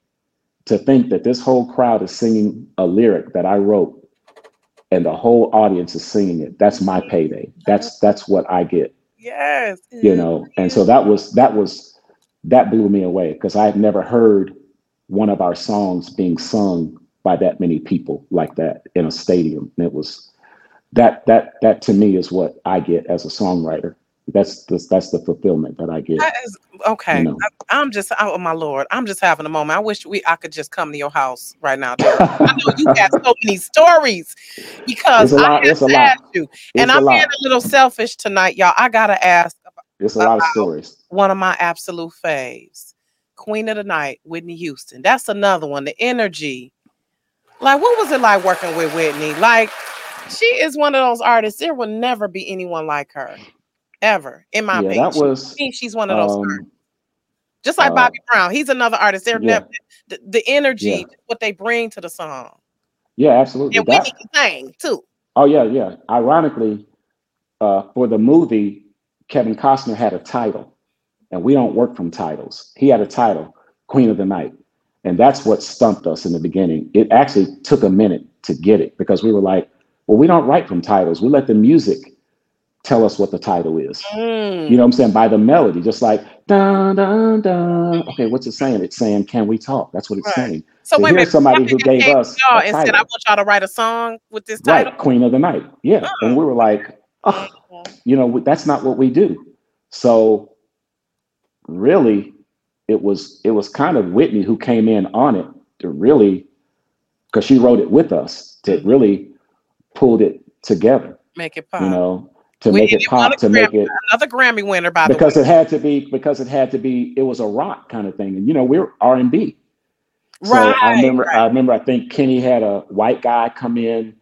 To think that this whole crowd is singing a lyric that I wrote and the whole audience is singing it. That's my payday. That's that's what I get, yes, you know. And so that was that was that blew me away because I had never heard one of our songs being sung by that many people like that in a stadium. And it was that that that to me is what I get as a songwriter. That's the, that's the fulfillment that I get. That is okay. You know. I, am just oh my lord, I'm just having a moment. I wish we I could just come to your house right now. *laughs* I know you got so many stories because a I lot, have to lot. ask you, and It's a I'm being a little selfish tonight, y'all. I gotta ask. It's a lot of stories. One of my absolute faves, Queen of the Night, Whitney Houston. That's another one. The energy. Like, what was it like working with Whitney? Like, she is one of those artists. There will never be anyone like her, ever. In my Yeah, opinion, that was. She- she's one of those. artists. Um, Just like uh, Bobby Brown, he's another artist. They're yeah. never the, the energy, Yeah. what they bring to the song. yeah, absolutely. And That- Whitney can sing too. Oh yeah, yeah. Ironically, uh, for the movie, Kevin Costner had a title, and we don't work from titles. He had a title, Queen of the Night, and that's what stumped us in the beginning. It actually took a minute to get it because we were like, "Well, we don't write from titles. We let the music tell us what the title is." Mm. You know what I'm saying? By the melody, just like dun dun dun. Okay, what's it saying? It's saying, "Can we talk?" That's what it's Right. saying. so wait a somebody who gave us y'all and said, "I want y'all to write a song with this title." Right, Queen of the Night. Yeah, and we were like, oh, you know, that's not what we do. So really, it was it was kind of Whitney who came in on it to really, because she wrote it with us to Mhm. really pulled it together. Make it pop. You know, to We make it pop, to make it Another Grammy winner, by the because way. it had to be because it had to be it was a rock kind of thing, and you know we're R and B. So right. I remember, right. I remember, I think Kenny had a white guy come in.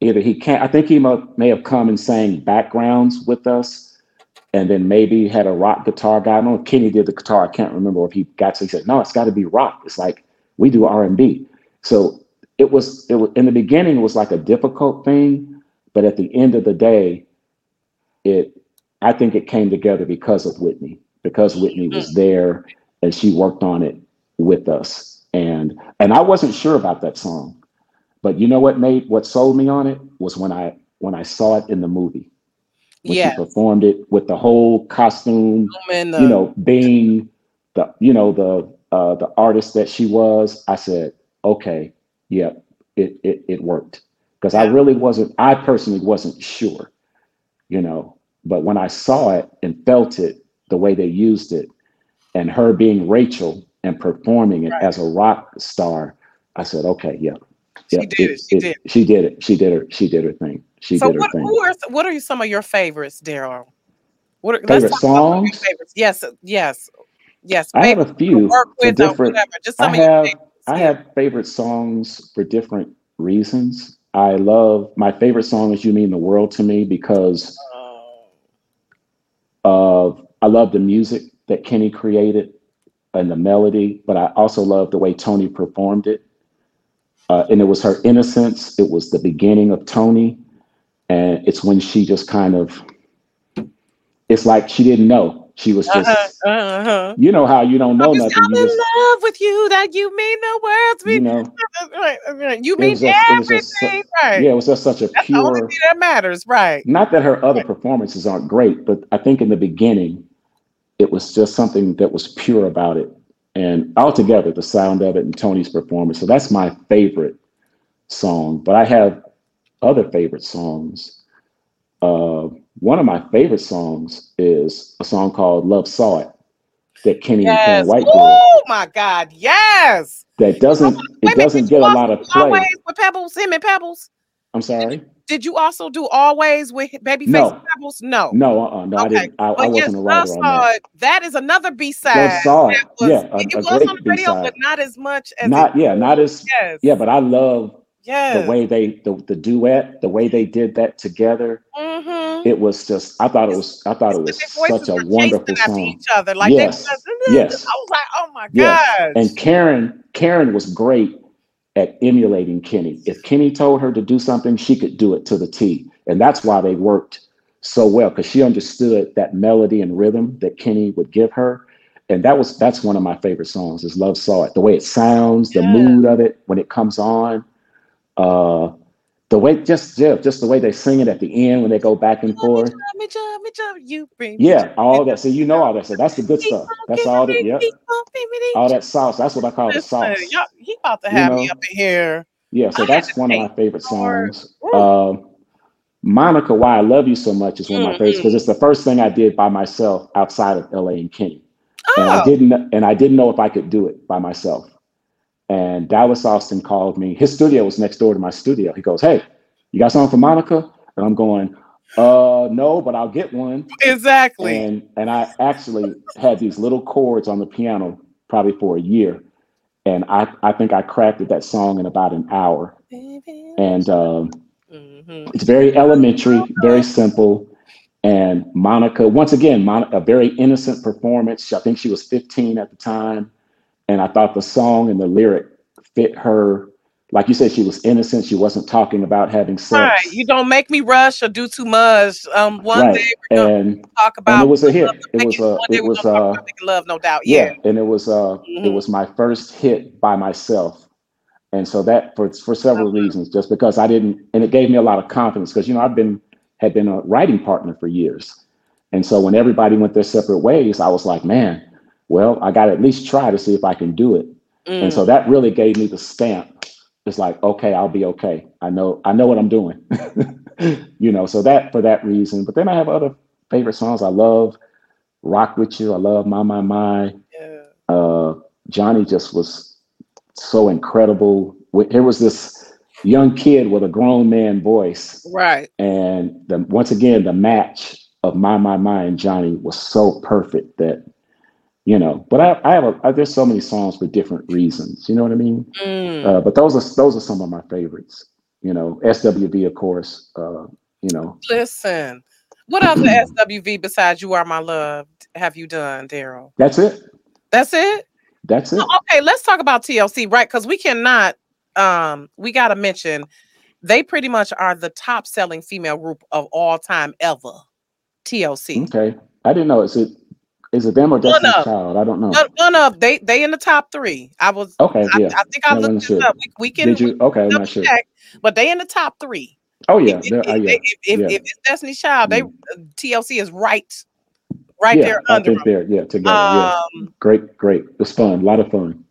Either he can't, I think he may have come and sang backgrounds with us, and then maybe had a rock guitar guy. I don't know Kenny did the guitar. I can't remember if he got to. He said, "No, it's got to be rock. It's like we do R and B." So it was. It was in the beginning. It was like a difficult thing, but at the end of the day, it. I think it came together because of Whitney, because Whitney was mm. there and she worked on it with us and and I wasn't sure about that song but you know what made what sold me on it was when I when I saw it in the movie yeah. she performed it with the whole costume And you know being the you know the uh the artist that she was I said okay yeah it it, it worked because I really wasn't I personally wasn't sure you know but when I saw it and felt it the way they used it and her being Rachel and performing it Right. as a rock star, I said, okay, yeah, She yeah, did it. She did. She did it. She did her. She did her thing. She so did her what, thing. who are what are some of your favorites, Daryl? What are, Favorite let's talk about some of your songs? favorites. Yes, uh, yes, yes. I have a few work with different. whatever. Just I some of your have. I yeah. have favorite songs for different reasons. I love my favorite song is "You Mean the World to Me" because Oh, of I love the music that Kenny created and the melody, but I also love the way Toni performed it. Uh, and it was her innocence. It was the beginning of Toni, and it's when she just kind of. It's like she didn't know. She was just. uh-huh, uh-huh. You know how you don't know nothing. I'm You in just. love with you. That you mean the world to me. You know. *laughs* You mean just. Was just. everything, right? Yeah, it was just such a That's the only pure. thing that matters, right? Not that her other performances aren't great, but I think in the beginning, it was just something that was pure about it. And altogether, the sound of it and Toni's performance. So that's my favorite song. But I have other favorite songs. Uh, one of my favorite songs is a song called Love Saw It that Kenny and Ken Yes. White did. Oh my God. Yes. That doesn't it doesn't get a lot of play. With Pebbles, him and Pebbles. I'm sorry. Did you also do Always with Babyface No. Pebbles? No. No, uh-uh, no, I didn't. I, I But yes, wasn't a Love writer on that. That is another B side. Saw It. Was, Yeah, a, it a was on the radio, B-side. but not as much as Not it yeah, not as Yes. yeah, but I love yes. the way they the, the duet, the way they did that together. mm-hmm. It was just I thought it was I thought it was such a wonderful song. each other. Like Yes. they Yes. I was like, oh my Yes. gosh. And Karyn Karyn was great at emulating Kenny. If Kenny told her to do something, she could do it to the T. And that's why they worked so well because she understood that melody and rhythm that Kenny would give her. And that was that's one of my favorite songs is Love Saw It. The way it sounds, the Yeah. mood of it when it comes on. Uh the way just yeah, just the way they sing it at the end when they go back and forth. Jump, me jump, me jump, you bring Yeah, all that. So you know all that. So that's the good stuff. That's all that. Yep. keep on giving me. All that sauce. That's what I call the sauce. y'all- he about to You have me up in here. Yeah, so that's one of my favorite songs. Um, Monica, Why I Love You So Much is one of my favorites Mhm. because it's the first thing I did by myself outside of LA and Kenny. And I Oh, didn't and I didn't know if I could do it by myself. And Dallas Austin called me. His studio was next door to my studio. He goes, Hey, you got something for Monica? And I'm going, Uh, no, but I'll get one. Exactly. And and I actually had these little chords on the piano probably for a year, and I I think I crafted that song in about an hour. And um, mm-hmm. it's very elementary, very simple. And Monica, once again, Mon- a very innocent performance. I think she was 15 at the time, and I thought the song and the lyric fit her like you said, she was innocent. She wasn't talking about having sex. Right. You don't make me rush or do too much. Um, one right. day we're gonna and, talk about. And it was a hit. It was a. It was uh. Love, no doubt. Yeah. yeah. And it was uh. Mm-hmm. It was my first hit by myself, and so that for for several reasons, just because I didn't, and it gave me a lot of confidence because you know I've been had been a writing partner for years, and so when everybody went their separate ways, I was like, man, well, I got to at least try to see if I can do it. Mm. And so that really gave me the stamp. It's like okay i'll be okay. I know i know what i'm doing. *laughs* You know so that for that reason. But then i have other favorite songs. I love rock with you. I love my my my. Yeah. uh, johnny just was so incredible. Here was this young kid with a grown man voice. Right. And the, once again the match of my my my and johnny was so perfect that you know but i, I have a I, there's so many songs for different reasons you know what i mean? Mm. uh, but those are those are some of my favorites you know swv of course uh, you know. Listen what other *clears throat* swv besides you are my love have you done daryl? That's it. That's it? That's it. Okay let's talk about tlc right because we cannot um we got to mention they pretty much are the top selling female group of all time ever tlc okay i didn't know is it is it them or Destiny's Child? I don't know. One of they they in the top three. I was okay. Yeah, I, I think I looked this up. We, we, can. Did you? Okay, I'm not sure. Check, but they in the top three. Oh yeah, if, uh, yeah. If, if, yeah. if, it's Destiny's Child, they mm. TLC is right, right yeah, there I under. think there, yeah, together. Um, yeah. Great, great. It was fun. A lot of fun.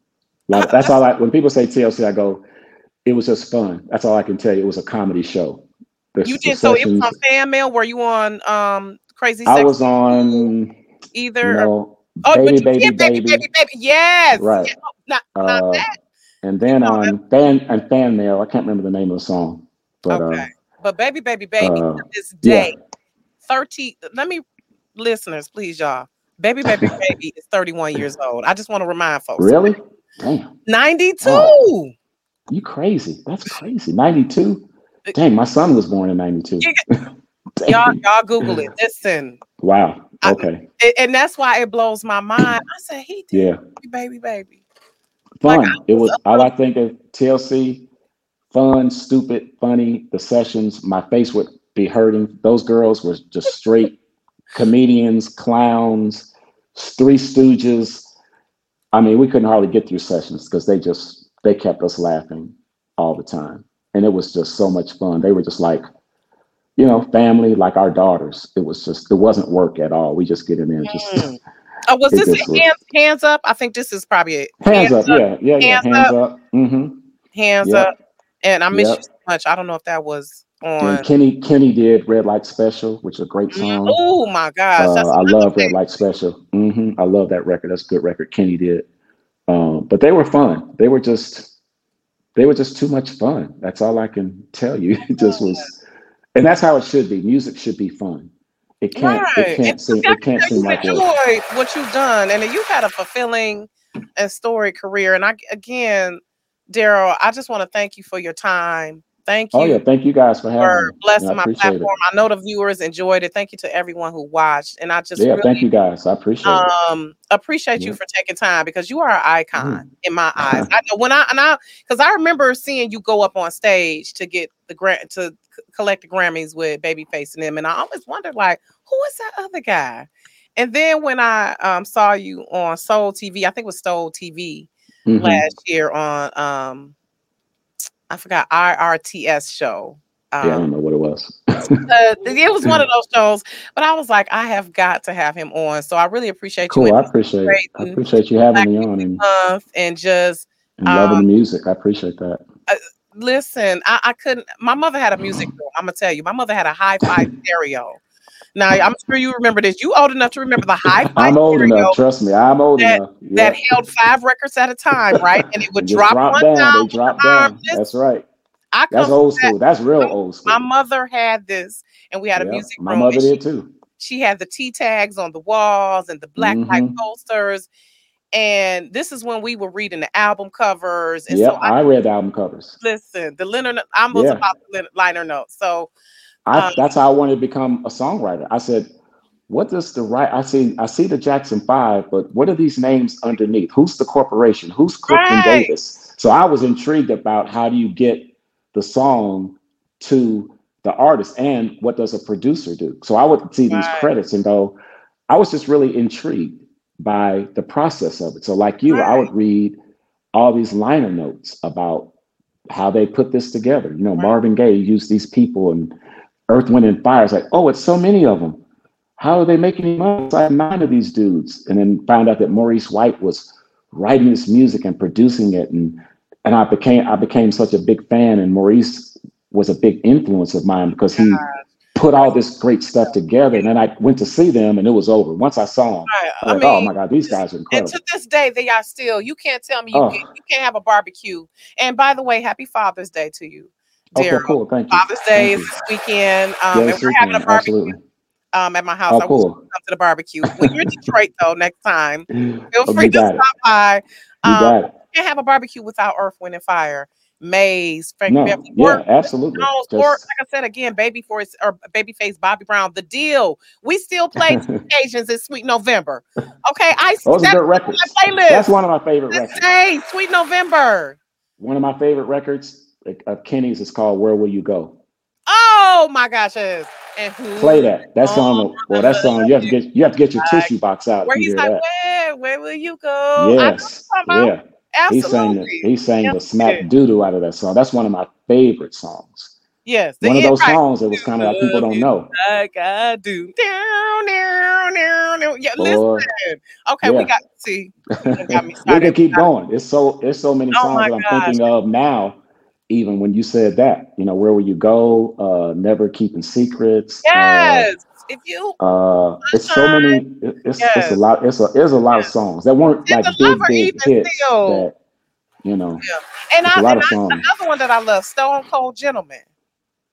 Lot of, that's all I. When people say TLC, I go, it was just fun. That's all I can tell you. It was a comedy show. The, you did so. It was on fan mail. Were you on um Crazy? I was on either. Know, Oh, baby, baby, yeah, baby, baby, baby, Yes. Right. Yeah, not, not uh, that. And then on fan and fan mail, I can't remember the name of the song. But, okay. Uh, but baby, baby, baby, uh, this day, yeah. 30. Let me, listeners, please, y'all. Baby, baby, *laughs* baby is 31 years old. I just want to remind folks. Really? Damn. 92. Oh, you crazy. That's crazy. 92. Uh, Dang, my son was born in 92. *laughs* y'all, *laughs* y'all Google it. Listen. Wow. Okay. I, and that's why it blows my mind. I said, he did yeah. baby, baby. Fun. Like, it was all I think of TLC, fun, stupid, funny. The sessions, my face would be hurting. Those girls were just straight *laughs* comedians, clowns, three stooges. I mean, we couldn't hardly get through sessions because they just they kept us laughing all the time. And it was just so much fun. They were just like you know, family like our daughters. It was just it wasn't work at all. We just get in there and just. Mm. Oh, was *laughs* this hands, was, hands up? I think this is probably it. Hands, hands up, up, yeah, yeah, yeah. Hands, hands up. up. Mm-hmm. Hands yep. up. And I miss yep. you so much. I don't know if that was on. And Kenny Kenny did Red Light Special, which is a great mm-hmm. song. Oh my gosh, uh, I love Red Light Special. Mm-hmm. I love that record. That's a good record. Kenny did. Um, but they were fun. They were just they were just too much fun. That's all I can tell you. *laughs* It just was and that's how it should be. Music should be fun. It can't. Right. It can't seem. It can't seem like enjoy what you've done, and you've had a fulfilling and storied career. And I again, Daryl, I just want to thank you for your time Thank you. Oh yeah, thank you guys for having for me. blessing my platform. It. I know the viewers enjoyed it. Thank you to everyone who watched, and I just yeah, really, thank you guys. I appreciate um, it. appreciate yeah. you for taking time because you are an icon mm. in my *laughs* eyes. I know when I and I because I remember seeing you go up on stage to get the grant to c- collect the Grammys with Babyface and them, and I always wondered like, who is that other guy? And then when I um, saw you on Soul TV, I think it was Soul TV mm-hmm. last year on um I forgot IRTS show. Um, yeah, I don't um, know what it was. uh, it was *laughs* one of those shows, but I was like, I have got to have him on. So I really appreciate cool, you. I appreciate I appreciate you having me on and, and just and loving um, the music. I appreciate that. Uh, listen, I, I couldn't. My mother had a music room. I'm gonna tell you, my mother had a hi-fi *laughs* stereo. Now I'm sure you remember this. You old enough to remember the hi-fi. *laughs* I'm old enough. Trust me, I'm old that, enough. Yep. That held five records at a time, right? And it *laughs* would drop, drop, one down. down. They drop down. That's right. I That's old school. That. That's real old school. My mother had this, and we had a music room. my room. mother she, did too. She had the T tags on the walls and the black mm-hmm. light posters. And this is when we were reading the album covers. And yeah, so I, I, read the album covers. Listen, the liner, I'm yeah. about the liner notes. So I, um, that's how I wanted to become a songwriter. I said, what does the right I see I see the Jackson Five, but what are these names underneath? Who's the corporation? Who's Clifton right. Davis? So I was intrigued about how do you get the song to the artist and what does a producer do? So I would see these credits and go, I was just really intrigued by the process of it. So like you, right. I would read all these liner notes about how they put this together. You know, Marvin Gaye used these people and Earth, Wind, and Fire. It's like, oh, it's so many of them how are they making money? I had nine of these dudes, and then found out that Maurice White was writing this music and producing it, and and I became I became such a big fan, and Maurice was a big influence of mine because he put all this great stuff together. And then I went to see them, and it was over. Once I saw them, right. I, I like, oh mean, oh my god, these guys are incredible. And to this day, they are still. You can't tell me you, oh. can, you can't have a barbecue. And by the way, happy Father's Day to you. Okay, cool. Thank you. Father's Day is this weekend, um, and we're having a barbecue. Absolutely um, at my house. Oh, I cool. come to the barbecue. When you're in *laughs* Detroit, though, next time, *laughs* feel oh, free to stop by. Um, you can't have a barbecue without Earth, Wind, and Fire. Maze, Frank no, Beverly, yeah, or, absolutely. Or, Just... or, like I said again, Baby Force or Babyface Bobby Brown. The Deele. We still *laughs* play occasions in Sweet November. Okay, I. Those are good records. That's one of my favorite records. Hey, Sweet November. One of my favorite records of Kenny's is called "Where Will You Go." Oh my gosh, yes. Play that. That oh song. Oh, well, that song. You have to get. You have to get your tissue box out. Where he's like, that. where, where will you go? Yes. Yeah. Absolutely. He sang the, he sang the smack doodoo out of that song. That's one of my favorite songs. Yes. One of those right. songs that was kind of like people don't know. Like I do. Down, down, down, down. Yeah, listen. Okay, yeah. we got to see. *laughs* we can keep going. It's so it's so many oh songs that I'm gosh. thinking of now even when you said that, you know, where will you go? Uh, never keeping secrets. Uh, yes. Uh, if you uh it's so many it's, yes. it's a lot it's a there's a lot yes. of songs that weren't like big big hits still. that you know yeah. and I, a lot and of songs. another one that I love Stone Cold Gentleman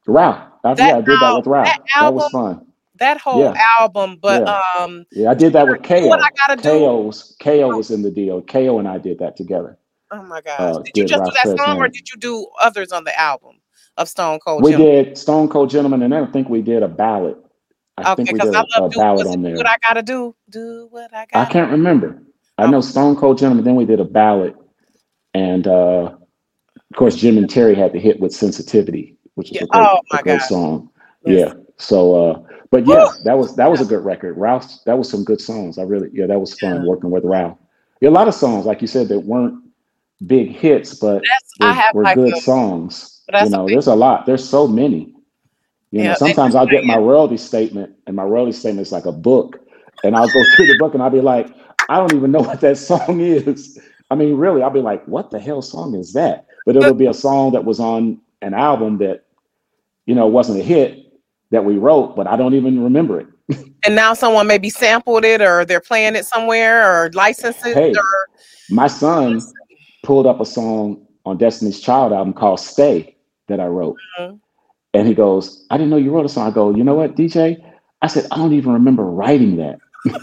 wow I, that, yeah, I did that with Ralph that, album, that was fun that whole yeah. album but yeah. um yeah I did that with Kayo what I gotta Kayo's do. Kayo was in the Deele Kayo and I did that together Oh my gosh! Uh, did you just do that song, or did you do others on the album of Stone Cold? We Gentleman? did Stone Cold Gentleman, and then I think we did a ballad. I okay, because I love do ballad on there. What I gotta do, do what I got. I can't remember. I know Stone Cold Gentleman. Then we did a ballad, and uh, of course Jam and Terry had the hit with Sensitivity, which is yeah. a great, oh a great song. Yes. Yeah. So, uh, but yeah, that was that was a good record. Ralph, that was some good songs. I really, yeah, that was fun yeah. working with Ralph. Yeah, a lot of songs, like you said, that weren't big hits, but were, were good songs. You know, there's a lot. There's so many. You know, sometimes I'll get my royalty statement, and my royalty statement is like a book, and I'll go *laughs* through the book, and I'll be like, I don't even know what that *laughs* song is. I mean, really, I'll be like, what the hell song is that? But it'll be a song that was on an album that, you know, wasn't a hit that we wrote, but I don't even remember it. *laughs* and now someone maybe sampled it, or they're playing it somewhere, or licensed it. Hey, or my son pulled up a song on Destiny's Child album called Stay that I wrote. Mm-hmm. And he goes, I didn't know you wrote a song. I go, you know what, DJ? I said, I don't even remember writing that. *laughs*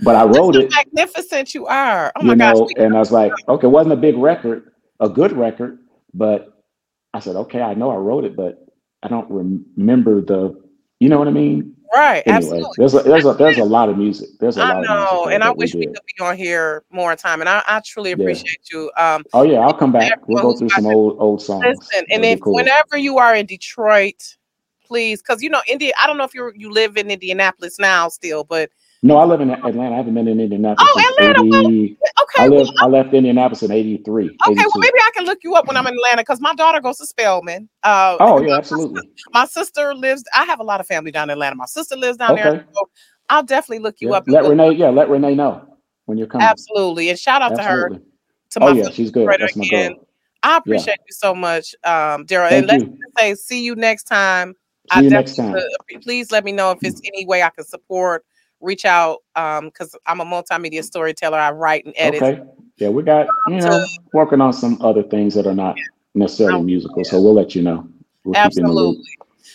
but I wrote it. Magnificent you are. Oh my know, gosh. And I was like, okay, it wasn't a big record, a good record, but I said, okay, I know I wrote it, but I don't remember the, you know what I mean? Right. Anyway, absolutely. There's a, there's a there's a *laughs* lot of music. There's a I lot I know, and I wish we, could be on here more time. And I, I truly appreciate yeah. you. Um, oh yeah, I'll come back. We'll go through some old old songs. Listen, and if cool. whenever you are in Detroit, please, because you know India. I don't know if you you live in Indianapolis now still, but no, I live in Atlanta. I haven't been in Indianapolis. Oh, Atlanta. 80, well, okay. I, live, well, I left Indianapolis in 83. Okay, 82. well, maybe I can look you up when I'm in Atlanta because my daughter goes to Spelman. Uh, oh, yeah, absolutely. My sister lives, I have a lot of family down in Atlanta. My sister lives down okay. there. So I'll definitely look you yeah. up. Let Renee, yeah, let Renee know when you're coming. Absolutely. And shout out absolutely. to her. To oh, my yeah, she's good. That's again. I appreciate yeah. you so much, um, Daryl. And let's say, see you next time. See I you next time. Please let me know if it's any way I can support reach out um because i'm a multimedia storyteller i write and edit okay yeah we got you know working on some other things that are not necessarily musical so we'll let you know we'll absolutely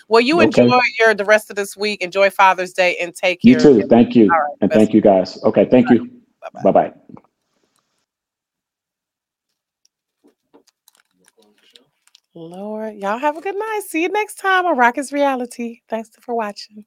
Well, you Okay. enjoy your the rest of this week. Enjoy Father's Day and take care. You too. Thank you. All right, And thank you guys. Okay. Thank you. Bye-bye. Bye bye. Lord, y'all have a good night. See you next time on Rocki's Reality. Thanks for watching.